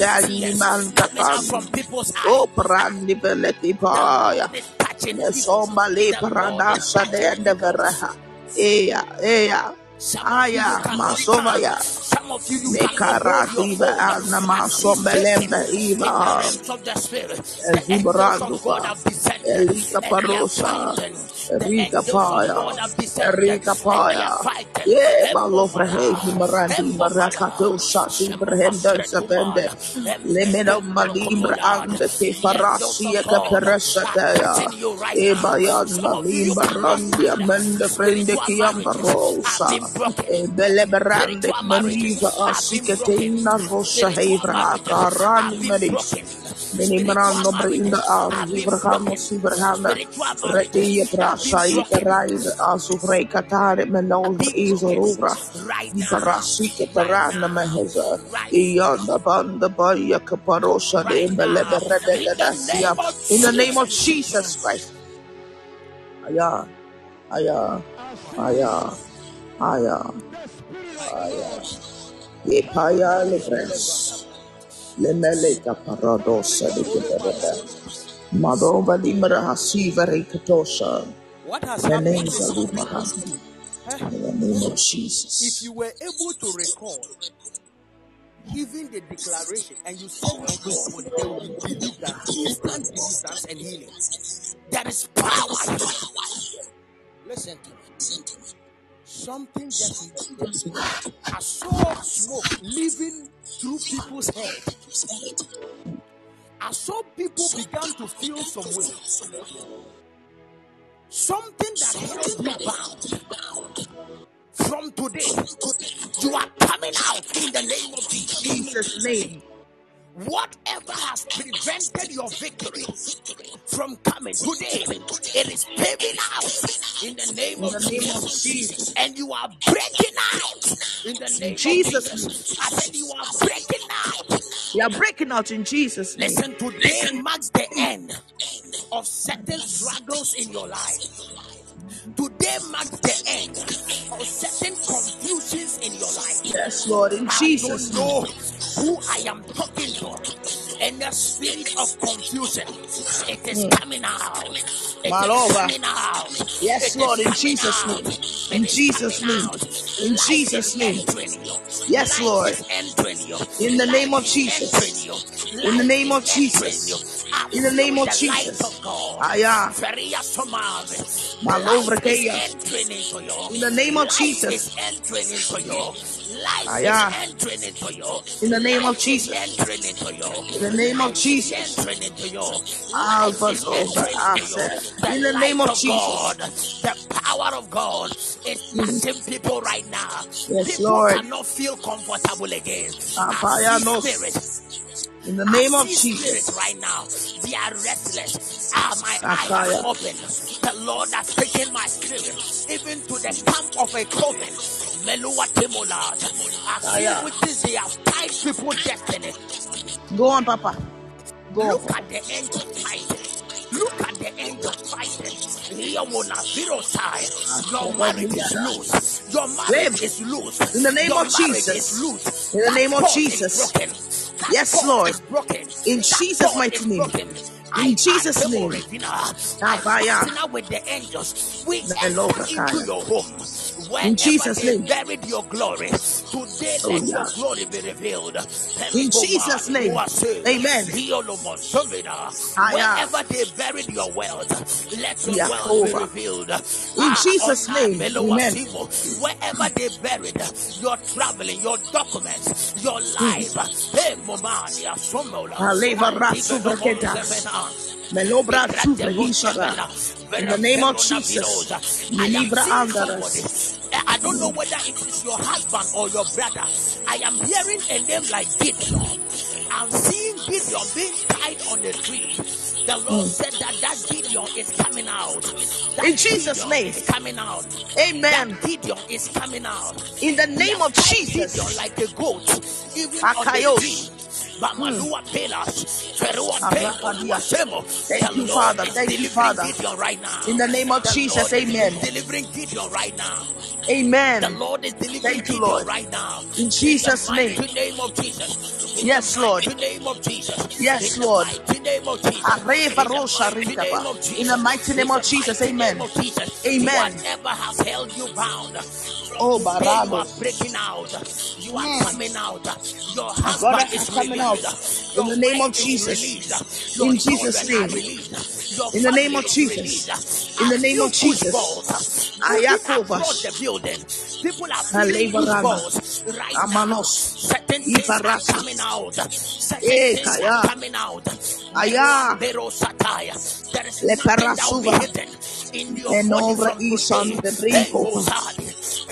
I tears coming out from people's eyes. O prandi veleti The paya. Lord is touching Ne people. somba le The Lord is paradasa de touching ende people. vereha. Eya, eya. Some of you, you Aya, cannot masova stand. ya. Some of you, you cannot hold your Mekarati va phone. anna I see Satan masombelembe in the iva. realms of the spirit. The of Zubranduka. God have descended. Elika and they are Parosa, fighting. The Erika angels of the Paya, Lord have descended Erika and they Paya. Yeah, Hey, Embomara, Marandi, Marakato, Shati, Brehenda, Zapende, Lemena Malimbra, and the Kefarasi, Kaperasataya, targeting you right Ebayan, now. Some of you Malimba, cannot Randi, stand. Amanda, Frende, Kiambarosa, have been broken. Ebeleberande, Spiritual Meliva, marriages have been Asiketina, broken. Rosa, Hebra, marriages Akarani, have been Medis. broken. Mini Spiritual Manando Brinda marriages Ar have been Ibrahamo broken. Sibrahanda Spiritual Redia marriages have been Prasha broken. Ikaraida Azufre Katare Menov Be Izorura broken right now. Ibarasika Right Parana now. Meheza Right Iyanda Banda Baya Kaparosha de right now. In the name of in the name of Jesus. Christ. Aya Aya Aya Aya Aya Ipaya Libres Lemeleka Paradosa de Kibereda Madova Limra Hasiva Rekatosha What has happened Meneza is Limaha eh, in the name of Jesus? if Jesus. you were able to recall even the declaration and you said unto somebody, there will be deliverance, instant deliverance and healing. There is power. Listen to me. Something just. I saw smoke leaving through people's head. I saw people began to feel some way. Something that held you bound. From today, you are coming out in the name of. Jesus' name. Whatever has prevented your victory from coming today, it is paving out in the name of the name of Jesus. And you are breaking out in the name Jesus' of Jesus. I said you are breaking out. We are breaking out in Jesus' name. Listen, today marks the mm. end of certain struggles in your life. Today marks the end of certain confusions in your life. Yes, Lord, in I Jesus' name. Who I am talking to. And the spirit of confusion, it is hmm. coming out. It Malova. coming out. Yes, Lord, in Jesus' name. In Jesus' name. In Jesus' name. Yes, Lord. is entering you. In the name of Jesus. In the name of. Jesus. In the name of Jesus. Aya. Ah. Feria Malovra Life is Keya. entering into you. In the name of Jesus. Is entering into you. Life Aya. is entering into you. In the name of Jesus. entering into you. In the name of Jesus. entering into you. Alpha Life is entering into you. In the name of Jesus. the power of God is Mm. touching people right now. Yes, People Lord. cannot feel comfortable again. Apaya see In the name of Jesus. right now. They are restless. Ah, my eye has Akaya. opened. The Lord has taken my spirit even to the camp of a coven. Melua Timolad. I see Aya. witches, they have tied people's destiny. Go on, Papa. Go on, Look Papa. at the angel fighting. Look at the angel fighting. Here will not zero side. Your marriage is loose. Your marriage is loose. In the name Your of Jesus. In the name of Jesus. Yes, Lord. In Jesus' mighty name. In Jesus' name. Abaya. partner with the angels. We enter into your home. In Wherever Jesus' they name. buried your glory, today Oh, let your yeah. glory be revealed. In Jesus' name. Amen. Wherever they buried your wealth, let your wealth be revealed. In Ah, Jesus' name. Amen. Wherever they buried your traveling, your documents, your life. Hey, Momani Asomola. Aleva Antibe no Mo Ratsubraketas. Semena. Melobra. In the name of Jesus. Vidos. I am Melibra. Andaras. Eh, I don't know whether it is your husband or your brother. I am hearing a name like Gideon. I'm seeing Gideon being tied on a tree. The Lord said that that Gideon is coming out. That In Jesus' Gideon name. is coming out. Amen. That Gideon is coming out. In the name of Jesus. Gideon like a goat, even on the Akayos. tree. Bamalua Pelas, Ferua Arakadia. Thank you, Father. Thank you, Father. In the name of The Jesus. Amen. delivering Gideon right now. The Amen. Lord is delivering Thank you, Lord. right now. In the Jesus' name. name of Jesus. Yes, the Lord. name of Jesus. Yes, Lord. mighty name of Jesus. In the mighty name of Jesus. In the mighty name of Jesus. Amen. name of Jesus. Amen. Whatever has held you bound Oh, Today you are breaking out. You are Mm. coming out. Your husband is coming out. In the name of Jesus. In Jesus' name. In the name of Jesus. In the name of Jesus. Ayakovas. across the building, people are balls. Amanos. Certain things are coming out. Certain Eh, things are coming out. Aya. There is nothing that will be hidden in your body from today.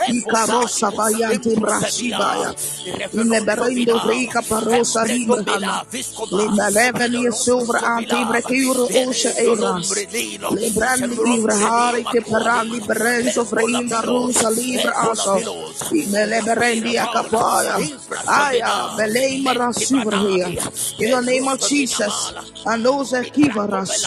Brinco. Ikarosa variante brasivaya. In le berendo vrica parosa hana. Le malevani sovra ante brecuro osha eras. Le brandi livra hari che parandi berenzo freinda rosa libra aso. In le berendi a capaya. Aya, belei marasuvra here. In the name of Jesus. And those that give us.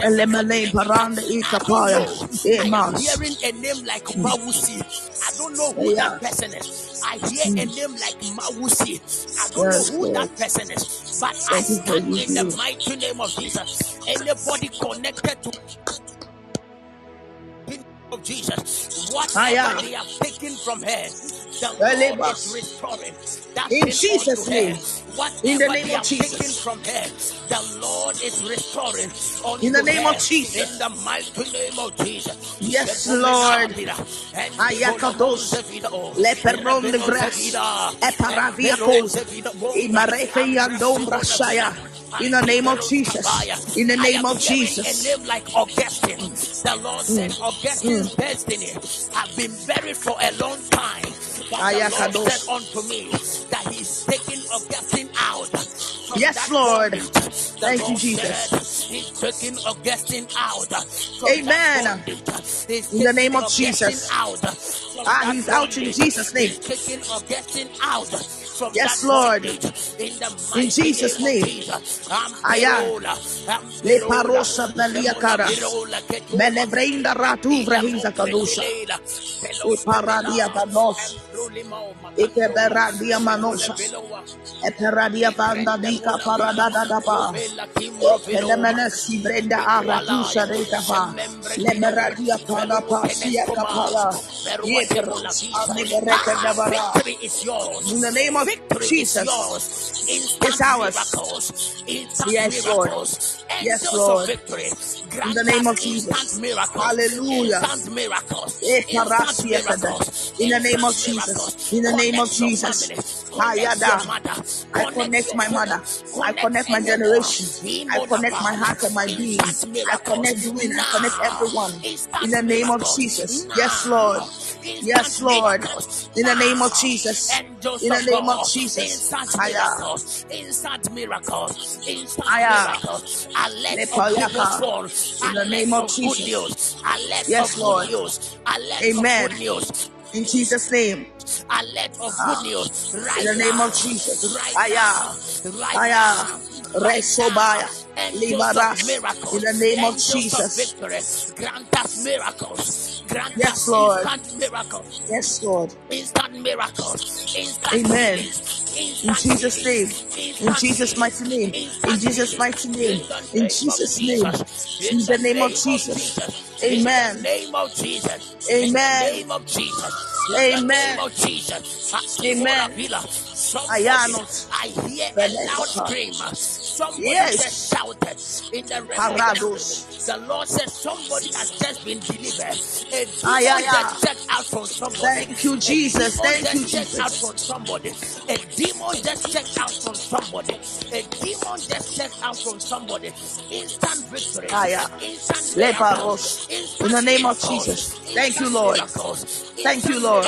Le malei parande i capaya. I am Emas. hearing a name like Mawusi. I don't know who Yeah. that person is. I hear a mm. name like Mawusi. I don't Yes, know who Lord. that person is. But I Thank for stand in the mighty name of Jesus. Anybody connected to of Jesus, whatever they are taken from her, the. Lord is restoring that In Jesus' name. Whatever In the name of Jesus. from her, the Lord is restoring In the name her. of Jesus. In the mighty name of Jesus. Yes, Lord. Ayakados. Le perron de gras. Eparaviakos. Imarefe yandombra shaya. In the name of Jesus. In the name of A Jesus. name like Augustine. The Lord said mm. Augustine's mm. destiny have been buried for a long time. But the Lord said unto me that He's taking Augustine out. Yes, Lord. Thank you, Jesus. He's taking Augustine out. Amen. that bondage. He's In the name of Augustine Jesus. out Ah, he's out in. Jesus' name. He's taking Augustine out Yes, Lord. In the In Jesus' name of name. Jesus. Aya. Amperola, Le parosa belia caras. amperola, ratu vrahiza kadosha. E paradia vanos. E keberadia manosha. E peradia vanda dika paradada daba. E penemenesi brenda aratusha rekava. Le meradia pada pasia kapaya. Ye peros. Ane bereke devara. Victory. In the name of Victory is Jesus. yours. Instant It's ours. miracles. Instant Yes, Lord. miracles. Yes, Lord. victory. Grant the name of Jesus. miracles. Hallelujah. Instant miracles. Eh, Instant miracles. In the name of Jesus. In the name of Jesus. family. Connect Ayada. your. I Connect my mother. I connect my generation. I connect my heart and my being. I connect miracles. Dwayne. I connect everyone. In the name of. Jesus. Yes, Lord. Yes, Lord. In the name of Jesus. In the name of God. Jesus. Miracles. Instant miracles. Instant miracles. Alert of Lepayaka. In the name of of Jesus. Yes, Lord. good news. Alert Amen. of. In Jesus' name. Alert of Ah. good news. Right In the name of Jesus. Right Aya. Right Aya. Resobaya. now. Angels Libarash. of miracles. In the name of of Jesus. Grant us miracles. Grant Yes, us Lord. instant miracles. Yes, Lord. Instant miracles. Instant Amen. healings. In Jesus' name. In Jesus' mighty name. In Jesus' mighty name. In In the name of Jesus' name. In the name of Jesus. Jesus. In the Amen. name of Jesus. In the Amen. name of Jesus. Amen. of Jesus. Amen. Somebody, Ayanos. I hear a loud scream. Somebody Yes. just shouted in the realm of the Parados. The Lord said somebody has just been delivered. A demon Ay, ay, ay. just checked out from somebody. Thank you, Jesus. A demon Thank you, checked out from somebody. A demon just checked out from somebody. A demon just checked out from somebody. Instant victory. Aya. Instant miracles. In the name of. Jesus. Thank you, Lord. Thank you, Lord.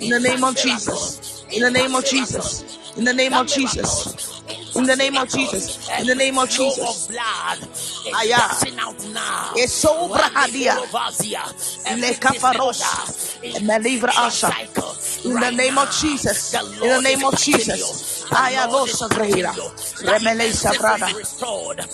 In the name of Jesus. In the name of Jesus. In the name of Jesus. In the name of Jesus. In the name of Jesus. of blood is Aya. gushing out now. Esobra hadia. Le is Melivra asha. In the name of. Jesus. In the name of Jesus. Aya Lord is dosa touching vrehira. you. Remele sabrada.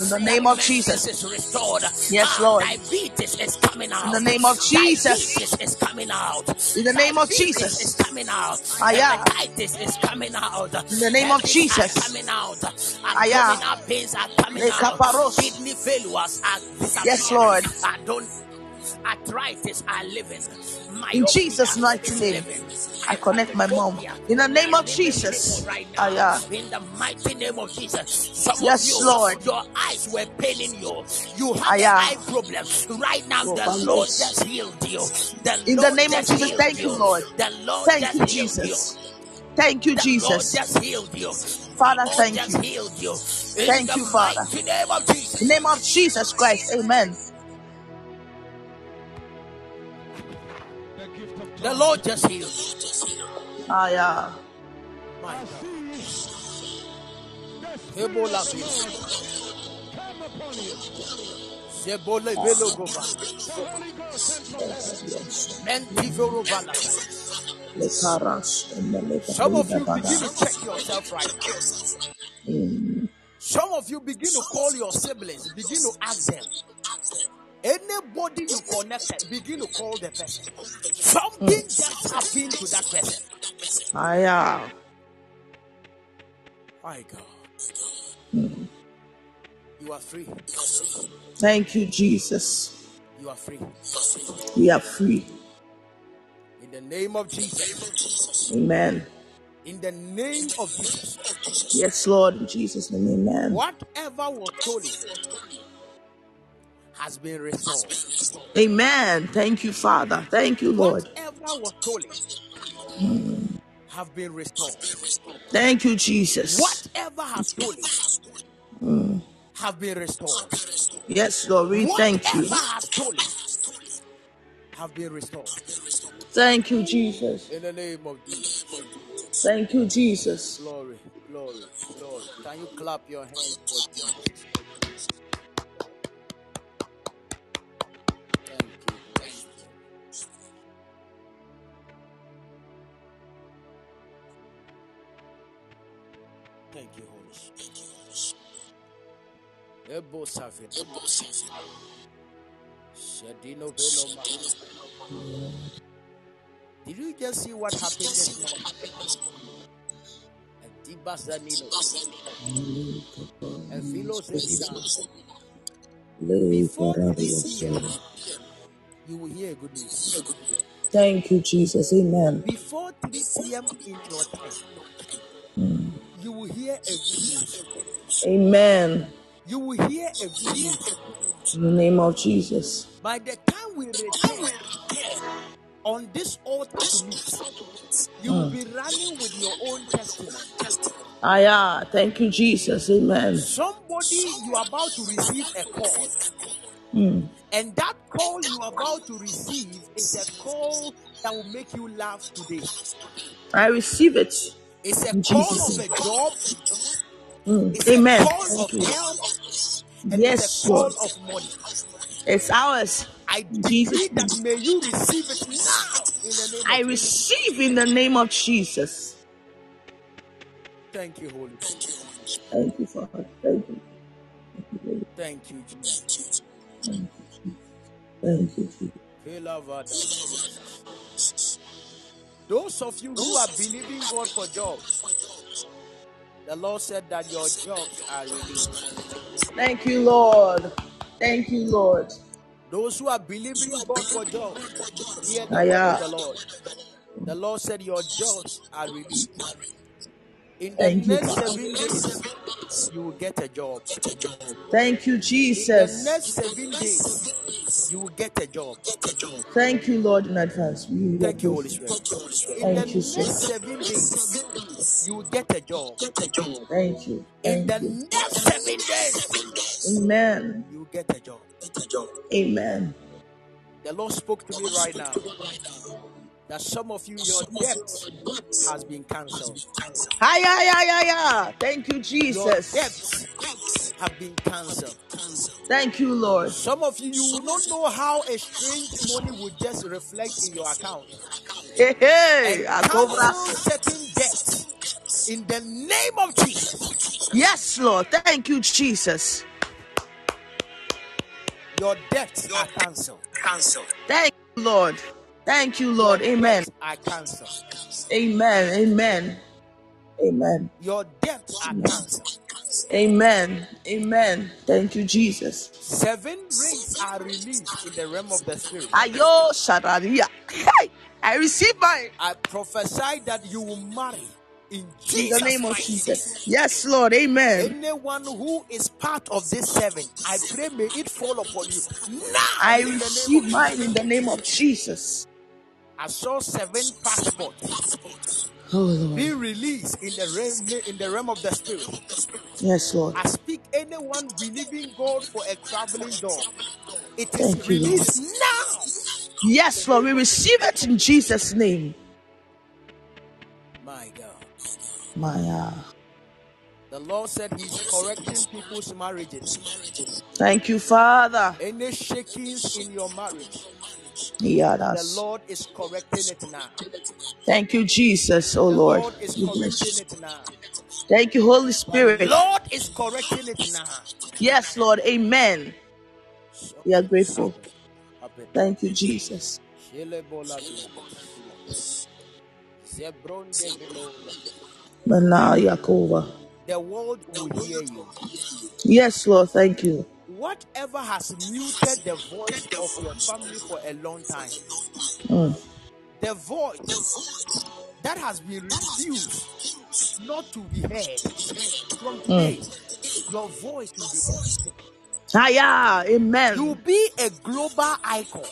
In the name of Jesus. Yes, Ah, Lord. diabetes is coming out. In the name of Jesus. Is coming out. In the name of Jesus. is coming out. Aya. Hepatitis is coming out. In the name of Jesus. coming out. Aya. Abdominal pains are coming out. Kidney failures are. Yes, Lord. I don't Arthritis are living. In Jesus' mighty name. I connect my mom. In the name of Jesus. right Ah, now. In the mighty name of Jesus. Yes, you, Lord. your eyes were paining you. You yeah. eye problems Right now, the Lord Lord. just healed you. The In the name of Jesus, thank you, you. Lord. The Lord Thank you, Jesus. you. Jesus. Thank you, The Lord Jesus. just healed you. Father, The Lord thank just you. healed you. Thank you, Father. mighty name of In Jesus. the name of Jesus Christ, amen. The Lord just healed. Ah, yeah. My God. Ebola virus. Zebole velo gova. Mentivoro valata. Lekarash and the Some of you begin to check yourself right now. Mm. Some of you begin to call your siblings, begin to ask them. Anybody you connected, begin to call the person. Something just happened to that person. Yeah. My God. You are free. Thank you, Jesus. You are free. We are free. In the name of Jesus. Amen. In the name of Jesus. Yes, Lord, in Jesus' name, amen. Whatever was stolen has been restored. Amen. Thank you, Father. Thank you, Lord. Whatever was stolen have been restored. Thank you, Jesus. Whatever has stolen have been restored. Yes, Lord, we thank you. Whatever has stolen have been restored. Thank you, Jesus. In the name of Jesus. Thank you, Jesus. Glory, glory, glory. Can you clap your hands for Jesus? Thank you, Holy Spirit. Thank you, Holy Spirit. Ebo Savin. Shedino Venoma. Did you just see what happened this morning? And Diba Zanino and Philo Zedina. Before 3 p.m., you will hear good news. Thank you, Jesus. Amen. Before 3 p.m. in your time, you will hear a good news. Amen. You will hear a good news. In the name of Jesus. By the time we return on this altar you will be running with your own testimony. Ah, yeah. Thank you, Jesus. Amen. Somebody you are about to receive a call, Mm. and that call you are about to receive is a call that will make you laugh today. I receive it. It's a In call of a job, Mm. it's Amen. a call Thank of you. health, and it's Yes, a call Lord. of money. It's ours. I Jesus' that may you receive it now in the name I of Jesus. receive in the name of Jesus. Thank you, Holy Spirit. Thank you, Father. Thank you. Thank you, Jesus. Thank you, Jesus. Pelavada. Those of you who are believing God for jobs, the Lord said that your jobs are released. Thank you, Lord. Thank you, Lord. Those who are believing God for jobs, hear the word of the Lord. The Lord said your jobs are released. In the Thank you, next Father. seven days, you will get a job. Thank you, Jesus. In the next seven days, you will get a job. Thank you, Lord, in advance. You Thank you. Holy Spirit. In the you, next sir. seven days, you will get a job. Thank you. In the you. next seven days, Amen. you will get a job. Amen. The Lord spoke to me right now that some of you, your debt has been cancelled. Hi, hi, hi, hi, hi. Thank you, Your Jesus. debts have been cancelled. Thank you, Lord. Some of you, you will not know how a strange money will just reflect in your account Hey, hey. certain debts in the name of Jesus. Yes, Lord. Thank you, Jesus. Your debts are cancelled. Thank you, Lord. Thank you, Your Lord. Amen. debts are cancelled. Amen. Amen. Amen. Your debts are cancelled. Amen. Amen. Thank you, Jesus. Seven rings are released in the realm of the spirit. Ayo Shadaria. Hey, I receive mine I prophesy that you will marry in the name of. Jesus. Yes, Lord. Amen. Anyone who is part of this seven, I pray may it fall upon you now. I in the name of receive mine in the name of Jesus. I saw seven passports Oh Lord. being released in the realm in the realm of the spirit. Yes, Lord. I speak anyone believing God for a traveling door. It is Thank you, released now. Yes, Lord. We receive it in Jesus' name. Uh, The Lord said He's correcting people's marriages. thank you, Father. Any shakings in your marriage, Yeah, the Lord is correcting it now. Thank you, Jesus. Oh Lord. Lord is correcting it now. Thank you, Holy Spirit. The. Lord is correcting it now. Yes, Lord. Amen. We are grateful. Thank you, Jesus. Shele bola vinas. Zebron de velola. Mana Yakova. The world will hear you. Yes, Lord. Thank you. Whatever has muted the voice of your family for a long time, Mm. the voice that has been refused not to be heard, from today, your voice will be heard. Aya. You will Amen. be a global icon.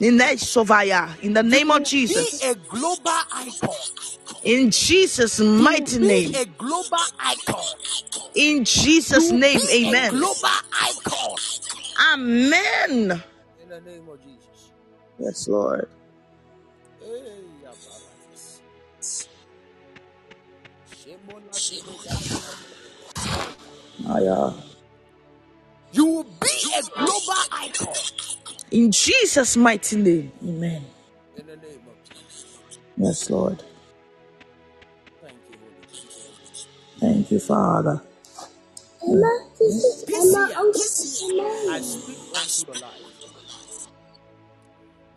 In the Sovaya. In the You name of will Jesus. be a global icon. In Jesus' You will mighty be name. a global icon. In Jesus' will name. be a Amen. global icon. Amen. In the name of Jesus. Yes, Lord. Hey, apparatus. Shemola vile Aya. You will be a global icon. In Jesus' mighty name. Amen. In the name of Jesus. Yes, Lord. Thank you, Father. This year, I speak unto your life.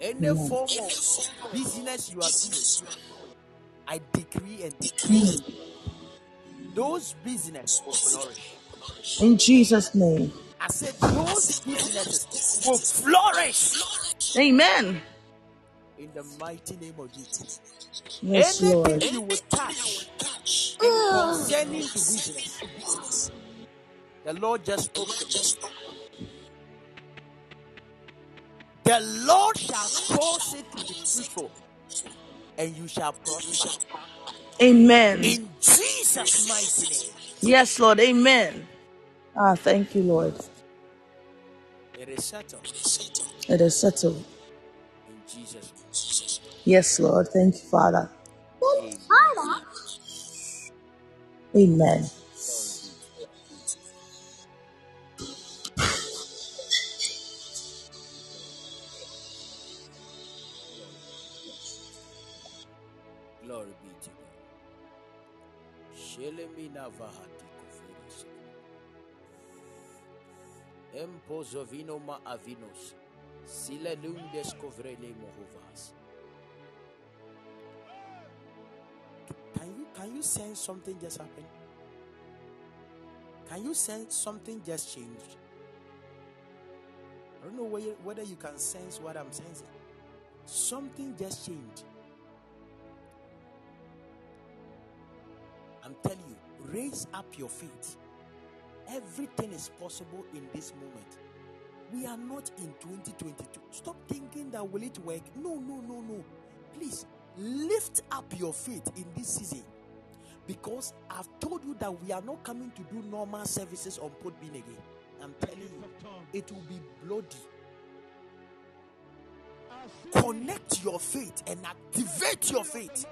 Any form of business you are doing, I decree and declare those business will flourish. In Jesus' name. I said those businesses will flourish Amen. in the mighty name of Jesus. Yes, Lord. Anything you will touch in concerning to business, the Lord just spoke to me. The Lord shall cause it to be fruitful, and you shall prosper. Amen. In Jesus' mighty name, Yes, Lord. Amen. Ah, thank you, Lord. it is settled. It is settled. In Jesus' Yes, Lord. Thank you, Father. Amen. Glory be to God. Shelemina vahati kufiris. Empozovino ma avinos. Sile lundes covrele mohovas. Can you can you sense something just happened? Can you sense something just changed? I don't know whether, whether you can sense what I'm sensing. Something just changed. I'm telling you, raise up your feet. Everything is possible in this moment. We are not in 2022. Stop thinking that will it work? No, no, no, no. Please lift up your faith in this season. Because I've told you that we are not coming to do normal services on Podbean again. I'm telling you, it will be bloody. Connect your faith and activate your faith.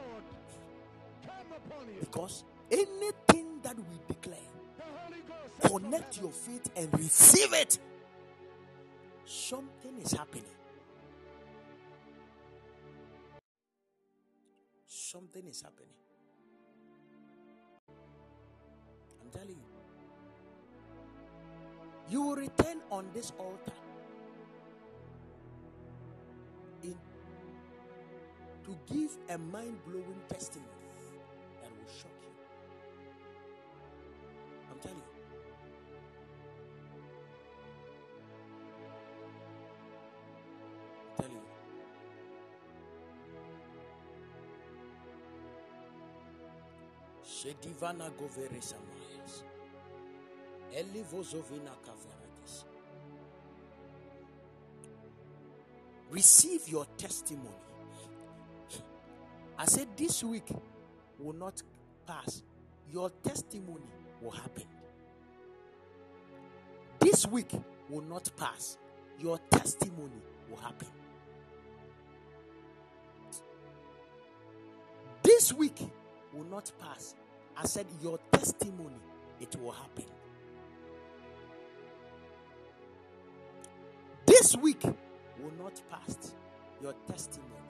Because anything that we declare, connect your faith and receive it. Something is happening. Something is happening. I'm telling you. You will return on this altar in to give a mind blowing testimony Shedivana govere samayas. Elivozovina kaveradis. Receive your testimony. I said this week will not pass. Your testimony will happen. This week will not pass. Your testimony will happen. This week will not pass. I said, Your testimony, it will happen. This week will not pass. Your testimony